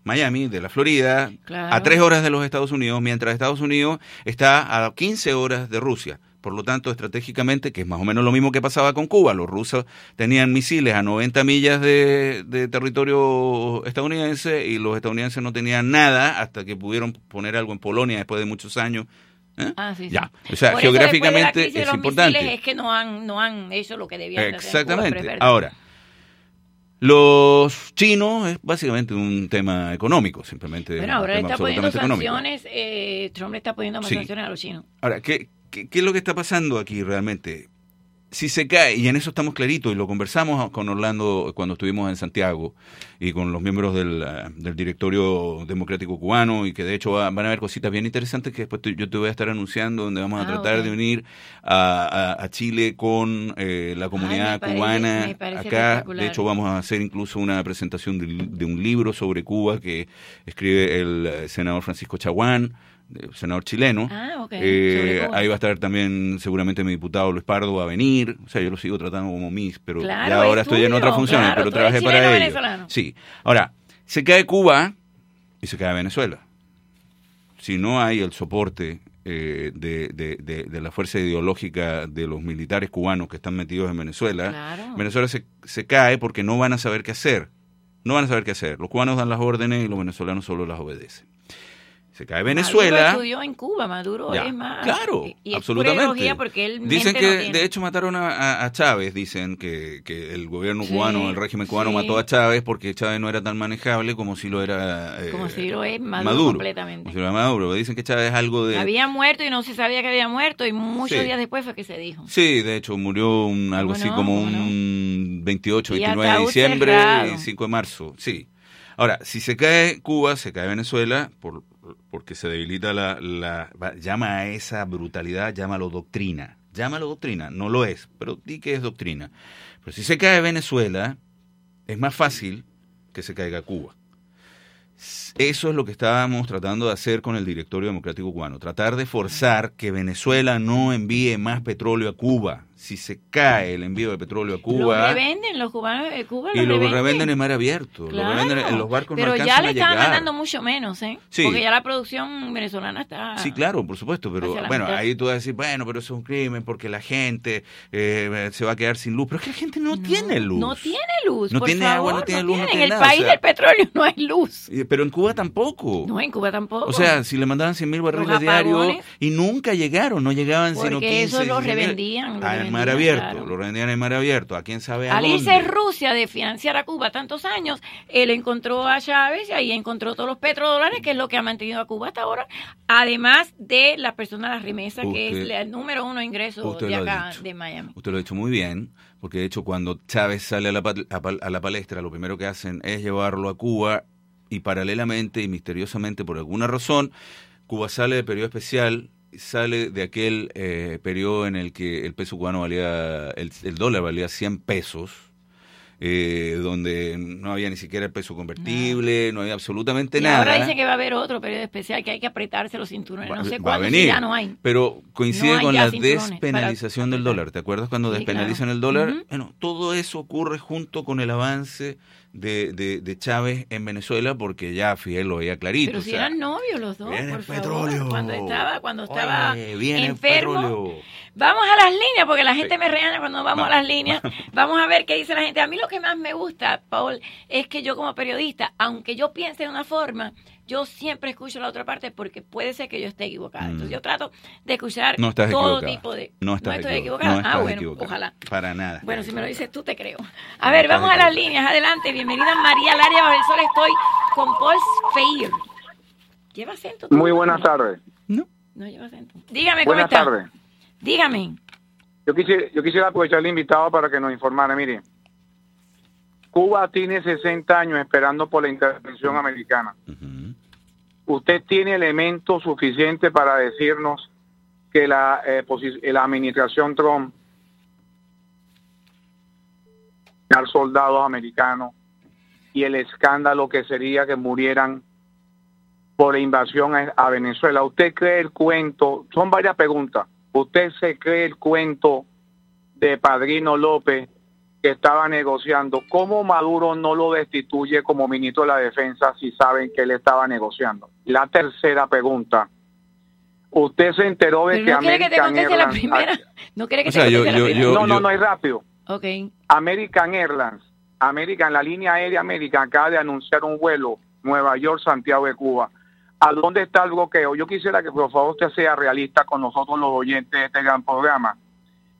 Miami, de la Florida, Claro. a tres horas de los Estados Unidos, mientras Estados Unidos está a 15 horas de Rusia. Por lo tanto, estratégicamente, que es más o menos lo mismo que pasaba con Cuba, los rusos tenían misiles a 90 millas de, de territorio estadounidense y los estadounidenses no tenían nada hasta que pudieron poner algo en Polonia después de muchos años. ¿eh? Ah, sí, sí. Ya, o sea, Por eso, de la geográficamente es los importante. misiles, es que no han, no han hecho lo que debían hacer en Cuba, Exactamente. verdad. Ahora, los chinos es básicamente un tema económico, simplemente. Bueno, ahora un tema está poniendo sanciones, eh, Trump le está poniendo más Sí. sanciones a los chinos. Ahora, ¿qué, qué, qué es lo que está pasando aquí realmente? Si se cae, y en eso estamos claritos, y lo conversamos con Orlando cuando estuvimos en Santiago y con los miembros del, del directorio democrático cubano, y que de hecho va- van a haber cositas bien interesantes que después te- yo te voy a estar anunciando, donde vamos a Ah, tratar de unir a, a- a Chile con eh, la comunidad me parece- cubana me parece acá. De hecho, vamos a hacer incluso una presentación de, de un libro sobre Cuba que escribe el eh, senador Francisco Chaguán, eh, senador chileno. Ah, ok, Eh, ahí va a estar también seguramente mi diputado Luis Pardo va a venir. O sea, yo lo sigo tratando como mis, pero Claro, ya ahora es estoy en otras funciones, claro, pero trabajé para chileno ello. venezolano. Sí. Ahora, se cae Cuba y se cae Venezuela. Si no hay el soporte eh, de, de- de- de la fuerza ideológica de los militares cubanos que están metidos en Venezuela, Claro. Venezuela se, se cae porque no van a saber qué hacer. No van a saber qué hacer. Los cubanos dan las órdenes y los venezolanos solo las obedecen. Se cae Maduro Venezuela. estudió en Cuba, Maduro Ya, es más. Claro, y- y absolutamente. porque él Dicen que no de hecho mataron a, Chávez, dicen que, que el gobierno Sí, cubano, el régimen cubano sí. mató a Chávez porque Chávez no era tan manejable como si lo era eh, Como si lo es Maduro completamente. Como si lo era Maduro. Dicen que Chávez es algo de... Había muerto y no se sabía que había muerto y muchos Sí. días después fue que se dijo. Sí, de hecho murió un, algo así no? como ¿Cómo un 28, Y 29 de diciembre cerrado. y 5 de marzo. Sí. Ahora, si se cae Cuba, se cae Venezuela, por, porque se debilita la, la... Llama a esa brutalidad, llámalo doctrina. Llámalo doctrina, no lo es, pero di que es doctrina. Pero si se cae Venezuela, es más fácil que se caiga Cuba. Eso es lo que estábamos tratando de hacer con el directorio democrático cubano, tratar de forzar que Venezuela no envíe más petróleo a Cuba. Si se cae el envío de petróleo a Lo Cuba revenden los cubanos de Cuba. y lo revenden. revenden en mar abierto, Claro. lo revenden en los barcos Pero no ya le llegar. mandando mucho menos, ¿eh? Sí. Porque ya la producción venezolana está. Sí, claro, por supuesto, pero bueno, mitad. ahí tú vas a decir, bueno, pero eso es un crimen porque la gente eh, se va a quedar sin luz, pero es que la gente no, tiene luz. No tiene luz. No por tiene agua, favor, no tiene luz, no En tiene el nada, o país sea- del petróleo no hay luz. Pero en Cuba tampoco. No, en Cuba tampoco. O sea, si le mandaban 100 mil barriles diarios y nunca llegaron, no llegaban sino Porque 15. eso lo 16 mil. revendían, lo Ah, en mar abierto, claro. lo revendían en mar abierto. ¿A quién sabe a Al dónde? irse Rusia de financiar a Cuba tantos años, él encontró a Chávez y ahí encontró todos los petrodólares, que es lo que ha mantenido a Cuba hasta ahora, además de la persona de las remesas, que es el número uno ingreso de acá, de Miami. Usted lo ha dicho muy bien, porque de hecho cuando Chávez sale a la, a la palestra, lo primero que hacen es llevarlo a Cuba y paralelamente y misteriosamente por alguna razón, Cuba sale de periodo especial, sale de aquel eh, periodo en el que el peso cubano valía, el, el dólar valía 100 pesos. eh, donde no había ni siquiera el peso convertible, no había absolutamente Y nada. ahora dicen que va a haber otro periodo especial, que hay que apretarse los cinturones. no sé cuándo, si ya no hay. pero coincide No hay con la despenalización del dólar. ¿Te acuerdas cuando Sí, despenalizan claro. el dólar? Bueno, todo eso ocurre junto con el avance de, de, de Chávez en Venezuela, porque ya Fidel lo veía clarito. Pero o si sea, eran novios los dos, viene por el favor. petróleo. Cuando estaba, cuando estaba Oye, viene el enfermo. petróleo. Vamos a las líneas, porque la gente me regaña cuando vamos Va. a las líneas. [LAUGHS] Vamos a ver qué dice la gente. A mí lo que más me gusta, Paul, es que yo como periodista, aunque yo piense de una forma, yo siempre escucho la otra parte porque puede ser que yo esté equivocada. Entonces yo trato de escuchar Mm. no estás todo equivocada. tipo de... No estás estoy equivocada. equivocada. No ah, bueno, equivocada. ojalá. Para nada. Bueno, si me lo dices tú, te creo. A ver, vamos a las líneas. Adelante. Bienvenida María Laria Bajo el Sol. Estoy con Paul Feir. Lleva acento. Muy buenas tardes. No lleva acento. Dígame cómo Buenas está. tardes. Dígame. Yo quisiera, yo quisiera aprovechar el invitado para que nos informara. Mire, Cuba tiene 60 años esperando por la intervención americana. ¿Usted tiene elementos suficientes para decirnos que la, eh, la administración Trump al soldados americanos y el escándalo que sería que murieran por la invasión a Venezuela. ¿Usted cree el cuento? Son varias preguntas. ¿Usted se cree el cuento de Padrino López que estaba negociando? ¿Cómo Maduro no lo destituye como ministro de la Defensa si saben que él estaba negociando? La tercera pregunta. ¿Usted se enteró de Pero que no quiere que te American conteste la Airlines... primera. [LAUGHS] No quiere que O sea, te yo- la primera. yo- No, no, no, es rápido. Ok. American Airlines, American, la línea aérea American acaba de anunciar un vuelo Nueva York, Santiago de Cuba. ¿A dónde está el bloqueo? Yo quisiera que por favor usted sea realista con nosotros los oyentes de este gran programa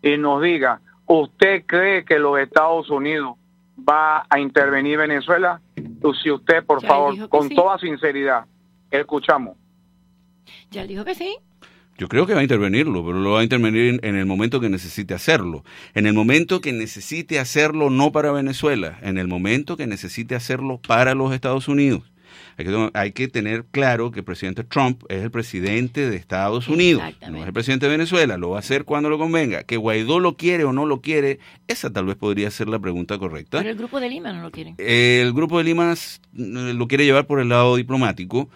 y nos diga, ¿usted cree que los Estados Unidos va a intervenir Venezuela? Si usted, por Ya favor, con sí. toda sinceridad, escuchamos. Ya dijo que sí. Yo creo que va a intervenirlo, pero lo va a intervenir en, en el momento que necesite hacerlo. En el momento que necesite hacerlo no para Venezuela, en el momento que necesite hacerlo para los Estados Unidos. Hay que, hay que tener claro que el presidente Trump es el presidente de Estados Unidos, no es el presidente de Venezuela, lo va a hacer cuando lo convenga. Que Guaidó lo quiere o no lo quiere, esa tal vez podría ser la pregunta correcta. Pero el grupo de Lima no lo quiere. El grupo de Lima s- lo quiere llevar por el lado diplomático.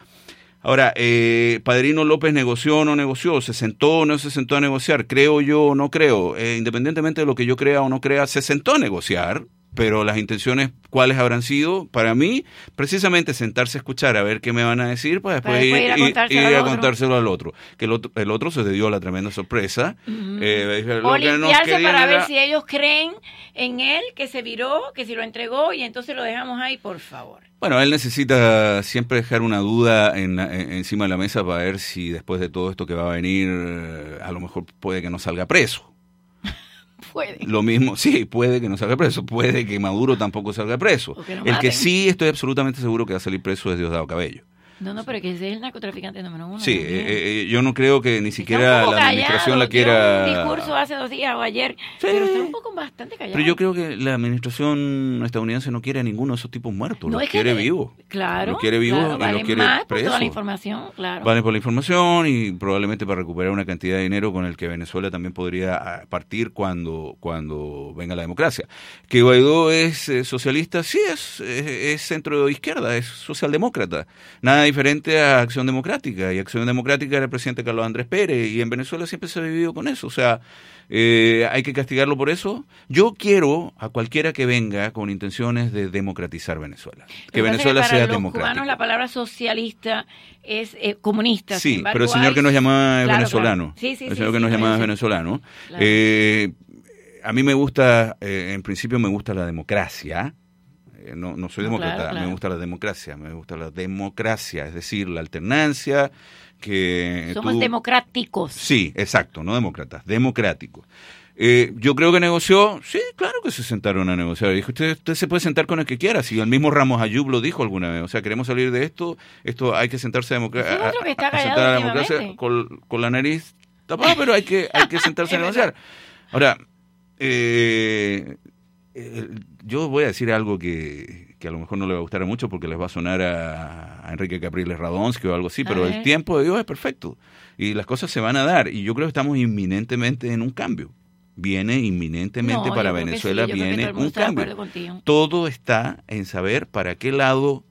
Ahora, eh, Padrino López negoció o no negoció, se sentó o no se sentó a negociar, creo yo o no creo, Eh, independientemente de lo que yo crea o no crea, se sentó a negociar, pero las intenciones, ¿cuáles habrán sido? Para mí, precisamente sentarse a escuchar a ver qué me van a decir, para después Para después ir a ir, contárselo ir al a otro. contárselo al otro. Que el otro, el otro se le dio la tremenda sorpresa. Eh, O que nos limpiarse para ver si ellos creen en él, que se viró, que si lo entregó y entonces lo dejamos ahí, por favor. Bueno, él necesita siempre dejar una duda en, en- encima de la mesa para ver si después de todo esto que va a venir, eh, a lo mejor puede que no salga preso. Puede. Lo mismo, sí, puede que no salga preso, puede que Maduro tampoco salga preso. Que El que sí estoy absolutamente seguro que va a salir preso es Diosdado Cabello. No, no, pero que ese es el narcotraficante número uno. Sí, eh, eh, yo no creo que ni siquiera la administración la quiera... un discurso hace dos días o ayer, pero está un poco bastante callado. Pero yo creo que la administración estadounidense no quiere a ninguno de esos tipos muertos, No, los es que quiere vivos. Claro. Los quiere vivos claro, y valen los quiere más por presos. toda la información, claro. Vale por la información y probablemente para recuperar una cantidad de dinero con el que Venezuela también podría ah, partir cuando, cuando venga la democracia. Que Guaidó es eh, socialista, sí, es, es, es centro izquierda, es socialdemócrata. Nada diferente a Acción Democrática. Y Acción Democrática era el presidente Carlos Andrés Pérez y en Venezuela siempre se ha vivido con eso. O sea, eh, hay que castigarlo por eso. Yo quiero a cualquiera que venga con intenciones de democratizar Venezuela. Que Venezuela para sea los democrática. cubanos la palabra socialista es eh, comunista. Sí, embargo, pero el señor hay- que nos llamaba es Claro, venezolano. claro. Sí, sí, el señor sí, que nos yo es venezolano. Claro. Eh, a mí me gusta, eh, en principio me gusta la democracia. Eh, no, no soy demócrata, claro, claro. me gusta la democracia, me gusta la democracia, es decir, la alternancia que Somos tú- democráticos. Sí, exacto, no demócratas, democráticos. Eh, yo creo que negoció, sí, claro que se sentaron a negociar. Dijo, usted, usted se puede sentar con el que quiera, si el mismo Ramos Ayub lo dijo alguna vez. O sea, queremos salir de esto, esto hay que sentarse a, democa- Ese es a- otro que está a- a callado sentar a la democracia con, con la nariz tapada, pero hay que, hay que [LAUGHS] sentarse a negociar. Ahora, eh, yo voy a decir algo que, que a lo mejor no le va a gustar mucho porque les va a sonar a, a Enrique Capriles Radonsky o algo así, pero el tiempo de Dios es perfecto y las cosas se van a dar y yo creo que estamos inminentemente en un cambio. Viene inminentemente No, para Venezuela, sí, viene un cambio. Todo está en saber para qué lado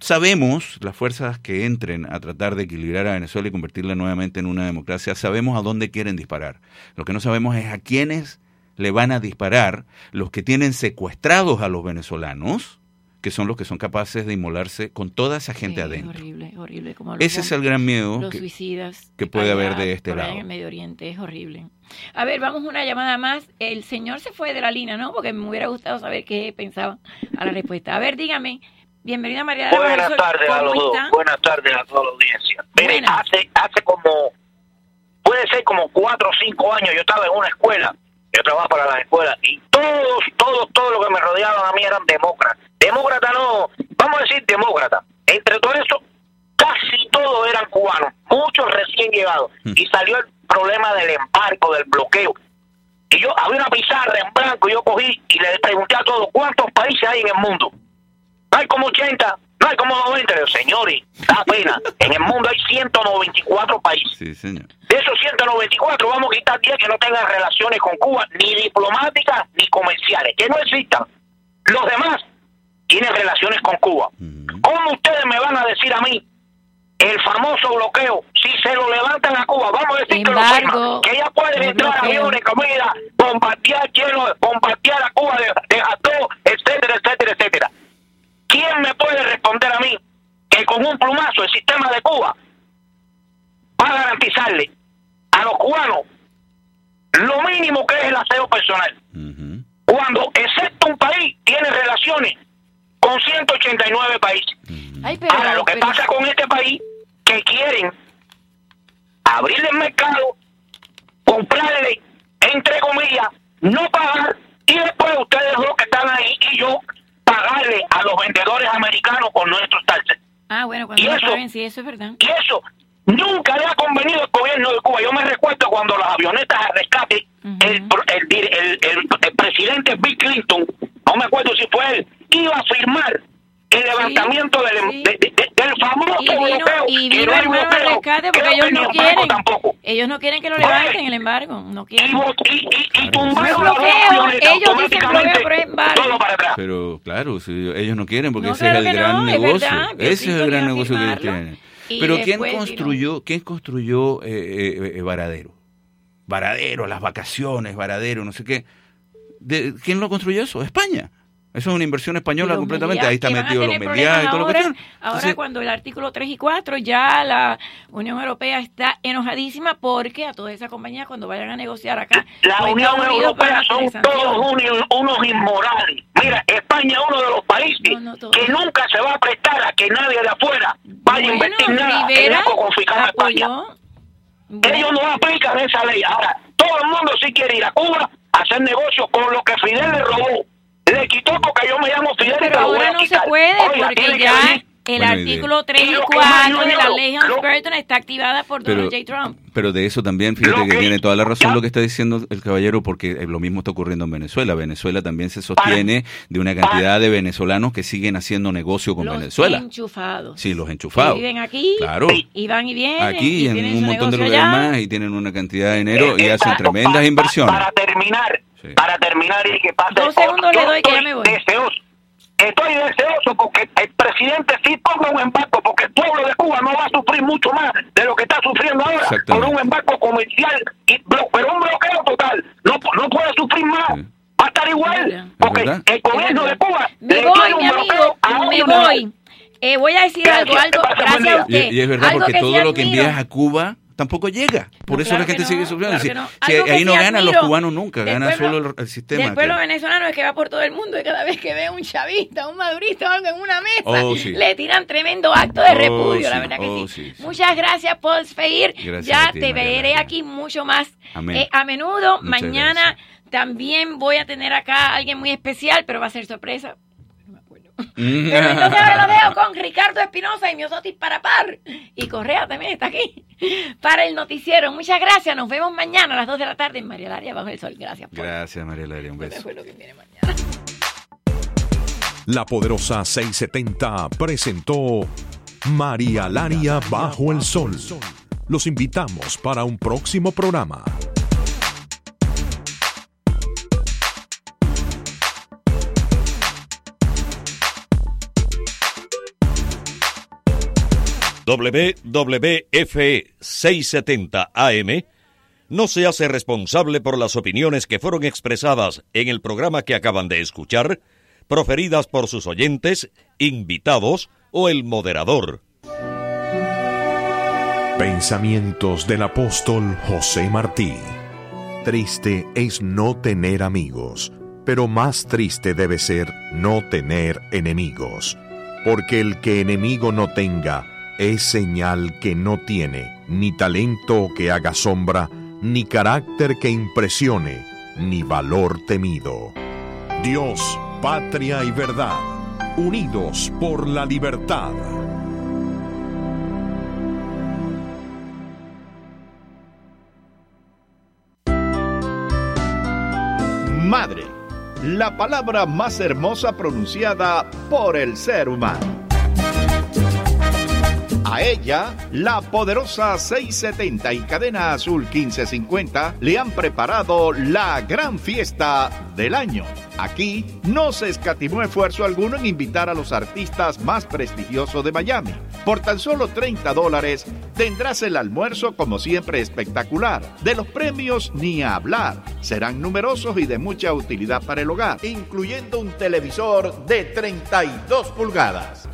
sabemos las fuerzas que entren a tratar de equilibrar a Venezuela y convertirla nuevamente en una democracia, sabemos a dónde quieren disparar. Lo que no sabemos es a quiénes le van a disparar los que tienen secuestrados a los venezolanos, que son los que son capaces de inmolarse con toda esa gente Sí, adentro. horrible, horrible. Como los Ese es el gran miedo Los que- suicidas. que puede allá, haber de este lado. En el Medio Oriente es horrible. A ver, vamos una llamada más. El señor se fue de la línea, ¿no? Porque me hubiera gustado saber qué pensaba a la respuesta. A ver, dígame. Bienvenida María. Buenas tardes a ¿cómo los dos. Buenas tardes a toda la audiencia. Mire, hace, hace como, puede ser como cuatro o cinco años, yo estaba en una escuela, yo trabajaba para las escuelas, y todos, todos, todos los que me rodeaban a mí eran demócratas. Demócrata no, vamos a decir demócrata. Entre todo eso, casi todos recién llegado. Y salió el problema del embargo, del bloqueo. Y yo había una pizarra en blanco y yo cogí y le pregunté a todos cuántos países hay en el mundo. Hay como 80, como 90. Le digo, señores, da pena. En el mundo hay 194 países. Sí, señor. De esos 194 vamos a quitar 10 que no tengan relaciones con Cuba, ni diplomáticas ni comerciales, que no existan. Los demás tienen relaciones con Cuba. ¿Cómo ustedes me van a decir a mí el famoso bloqueo, si se lo levantan a Cuba, vamos a decir que lo Embargo, firman, que ya pueden entrar bloqueo. aviones, comida, bombardear hielo, bombardear a Cuba de, de Jató, etcétera, etcétera, etcétera. ¿Quién me puede responder a mí que con un plumazo el sistema de Cuba va a garantizarle a los cubanos lo mínimo que es el aseo personal? Cuando, excepto un país, tiene relaciones con 189 países. Ay, pero, Ahora, lo que pero- pasa con este país, que quieren abrirle el mercado, comprarle, entre comillas, no pagar, y después ustedes los que están ahí y yo pagarle a los vendedores americanos con nuestros taxes. Ah, bueno, cuando Y eso- sí, eso es verdad. Y eso nunca le ha convenido al gobierno de Cuba. Yo me recuerdo cuando las avionetas de rescate, el, el- el- el presidente Bill Clinton, no me acuerdo si fue él, iba a firmar el levantamiento del, de- de- de- del famoso Y vino, bloqueo. y que vino no hay bloqueo, rescate porque ellos que no quieren. tampoco. Ellos no quieren que lo Oye. levanten el embargo. No quieren. Y, y, y tumbaron No es las bloqueo, avionetas ellos dicen bloqueo, pero embargo. todo para atrás. Pero claro, si ellos no quieren porque No, ese es el que gran no, es negocio. ese es el gran negocio que ellos tienen. y Pero ¿quién construyó, quién construyó eh, eh, eh, Varadero? Varadero, las vacaciones, Varadero, no sé qué. ¿De, ¿Quién lo construyó eso? España. Eso es una inversión española completamente. Ahí está metido los Meliá y todo lo que ahora, tienen. Ahora Entonces, cuando el artículo 3 y 4 ya la Unión Europea está enojadísima porque a todas esas compañías cuando vayan a negociar acá La con Unión Europea son todos unos, inmorales. Mira, España es uno de los países que nunca se va a prestar a que nadie de afuera vaya a invertir nada en Rivera algo confiscado a España. Ellos no aplican esa ley. Ahora, todo el mundo sí quiere ir a Cuba a hacer negocios con lo que Fidel le robó. Le quitó porque yo me llamo Fidel y te Pero lo voy ahora no se puede Oiga, porque ya. El Buena artículo 3 y Y lo que más 4 de la ley Hans-Burton está activada por Pero- Donald J. Trump. Pero de eso también, fíjate que tiene toda la razón lo que está diciendo el caballero, porque eh, lo mismo está ocurriendo en Venezuela. Venezuela también se sostiene de una cantidad de venezolanos que siguen haciendo negocio con Los Venezuela. enchufados. Sí, los Que enchufados. viven aquí Claro. y van y vienen. Aquí y en un montón de lugares allá. más y tienen una cantidad de dinero y Eh, hacen exacto, tremendas inversiones. Para terminar, para terminar y que pase. Dos segundos le doy que ya me voy. Deseoso, estoy deseoso porque el presidente sí ponga un embargo, porque el pueblo de Cuba no va a sufrir mucho más de lo que está sufriendo ahora por Exactamente. un embargo comercial, y blo- pero un bloqueo total. No, no puede sufrir más. Va a estar igual, porque el gobierno de Cuba Me le voy, tiene un bloqueo amigo, a me voy. Eh, voy a decir Gracias, algo, algo, gracias a usted. Y, y es verdad, Algo porque que todo lo que envías a Cuba tampoco llega. Por eso claro la gente sigue sufriendo. claro Si- no. si ahí no ganan los cubanos nunca, gana solo el, el sistema. Del pueblo que- venezolano es que va por todo el mundo y cada vez que ve un chavista, un madurista o algo en una mesa, Oh, sí. le tiran tremendo acto de Oh, repudio, la verdad que oh, sí. sí, sí. Muchas gracias, Paul. Gracias Ya ti, te María veré aquí mucho más eh, a menudo. Muchas Mañana también voy a tener acá a alguien muy especial, pero va a ser sorpresa. Pero entonces ahora lo dejo con Ricardo Espinosa y Miosotis para par. Y Correa también está aquí para el noticiero. Muchas gracias. Nos vemos mañana a las 2 de la tarde en María Laria Bajo el Sol. Gracias. Gracias, María Laria. Un beso. La poderosa 670 presentó María Laria bajo el sol. Los invitamos para un próximo programa. WWF 670 AM no se hace responsable por las opiniones que fueron expresadas en el programa que acaban de escuchar, proferidas por sus oyentes, invitados o el moderador. Pensamientos del apóstol José Martí. Triste es no tener amigos, pero más triste debe ser no tener enemigos, porque el que enemigo no tenga es señal que no tiene ni talento que haga sombra, ni carácter que impresione, ni valor temido. Dios, patria y verdad, unidos por la libertad. Madre, la palabra más hermosa pronunciada por el ser humano. A ella, la poderosa 670 y cadena azul 1550 le han preparado la gran fiesta del año. Aquí no se escatimó esfuerzo alguno en invitar a los artistas más prestigiosos de Miami. Por tan solo 30 dólares tendrás el almuerzo como siempre espectacular. De los premios ni hablar. Serán numerosos y de mucha utilidad para el hogar, incluyendo un televisor de 32 pulgadas.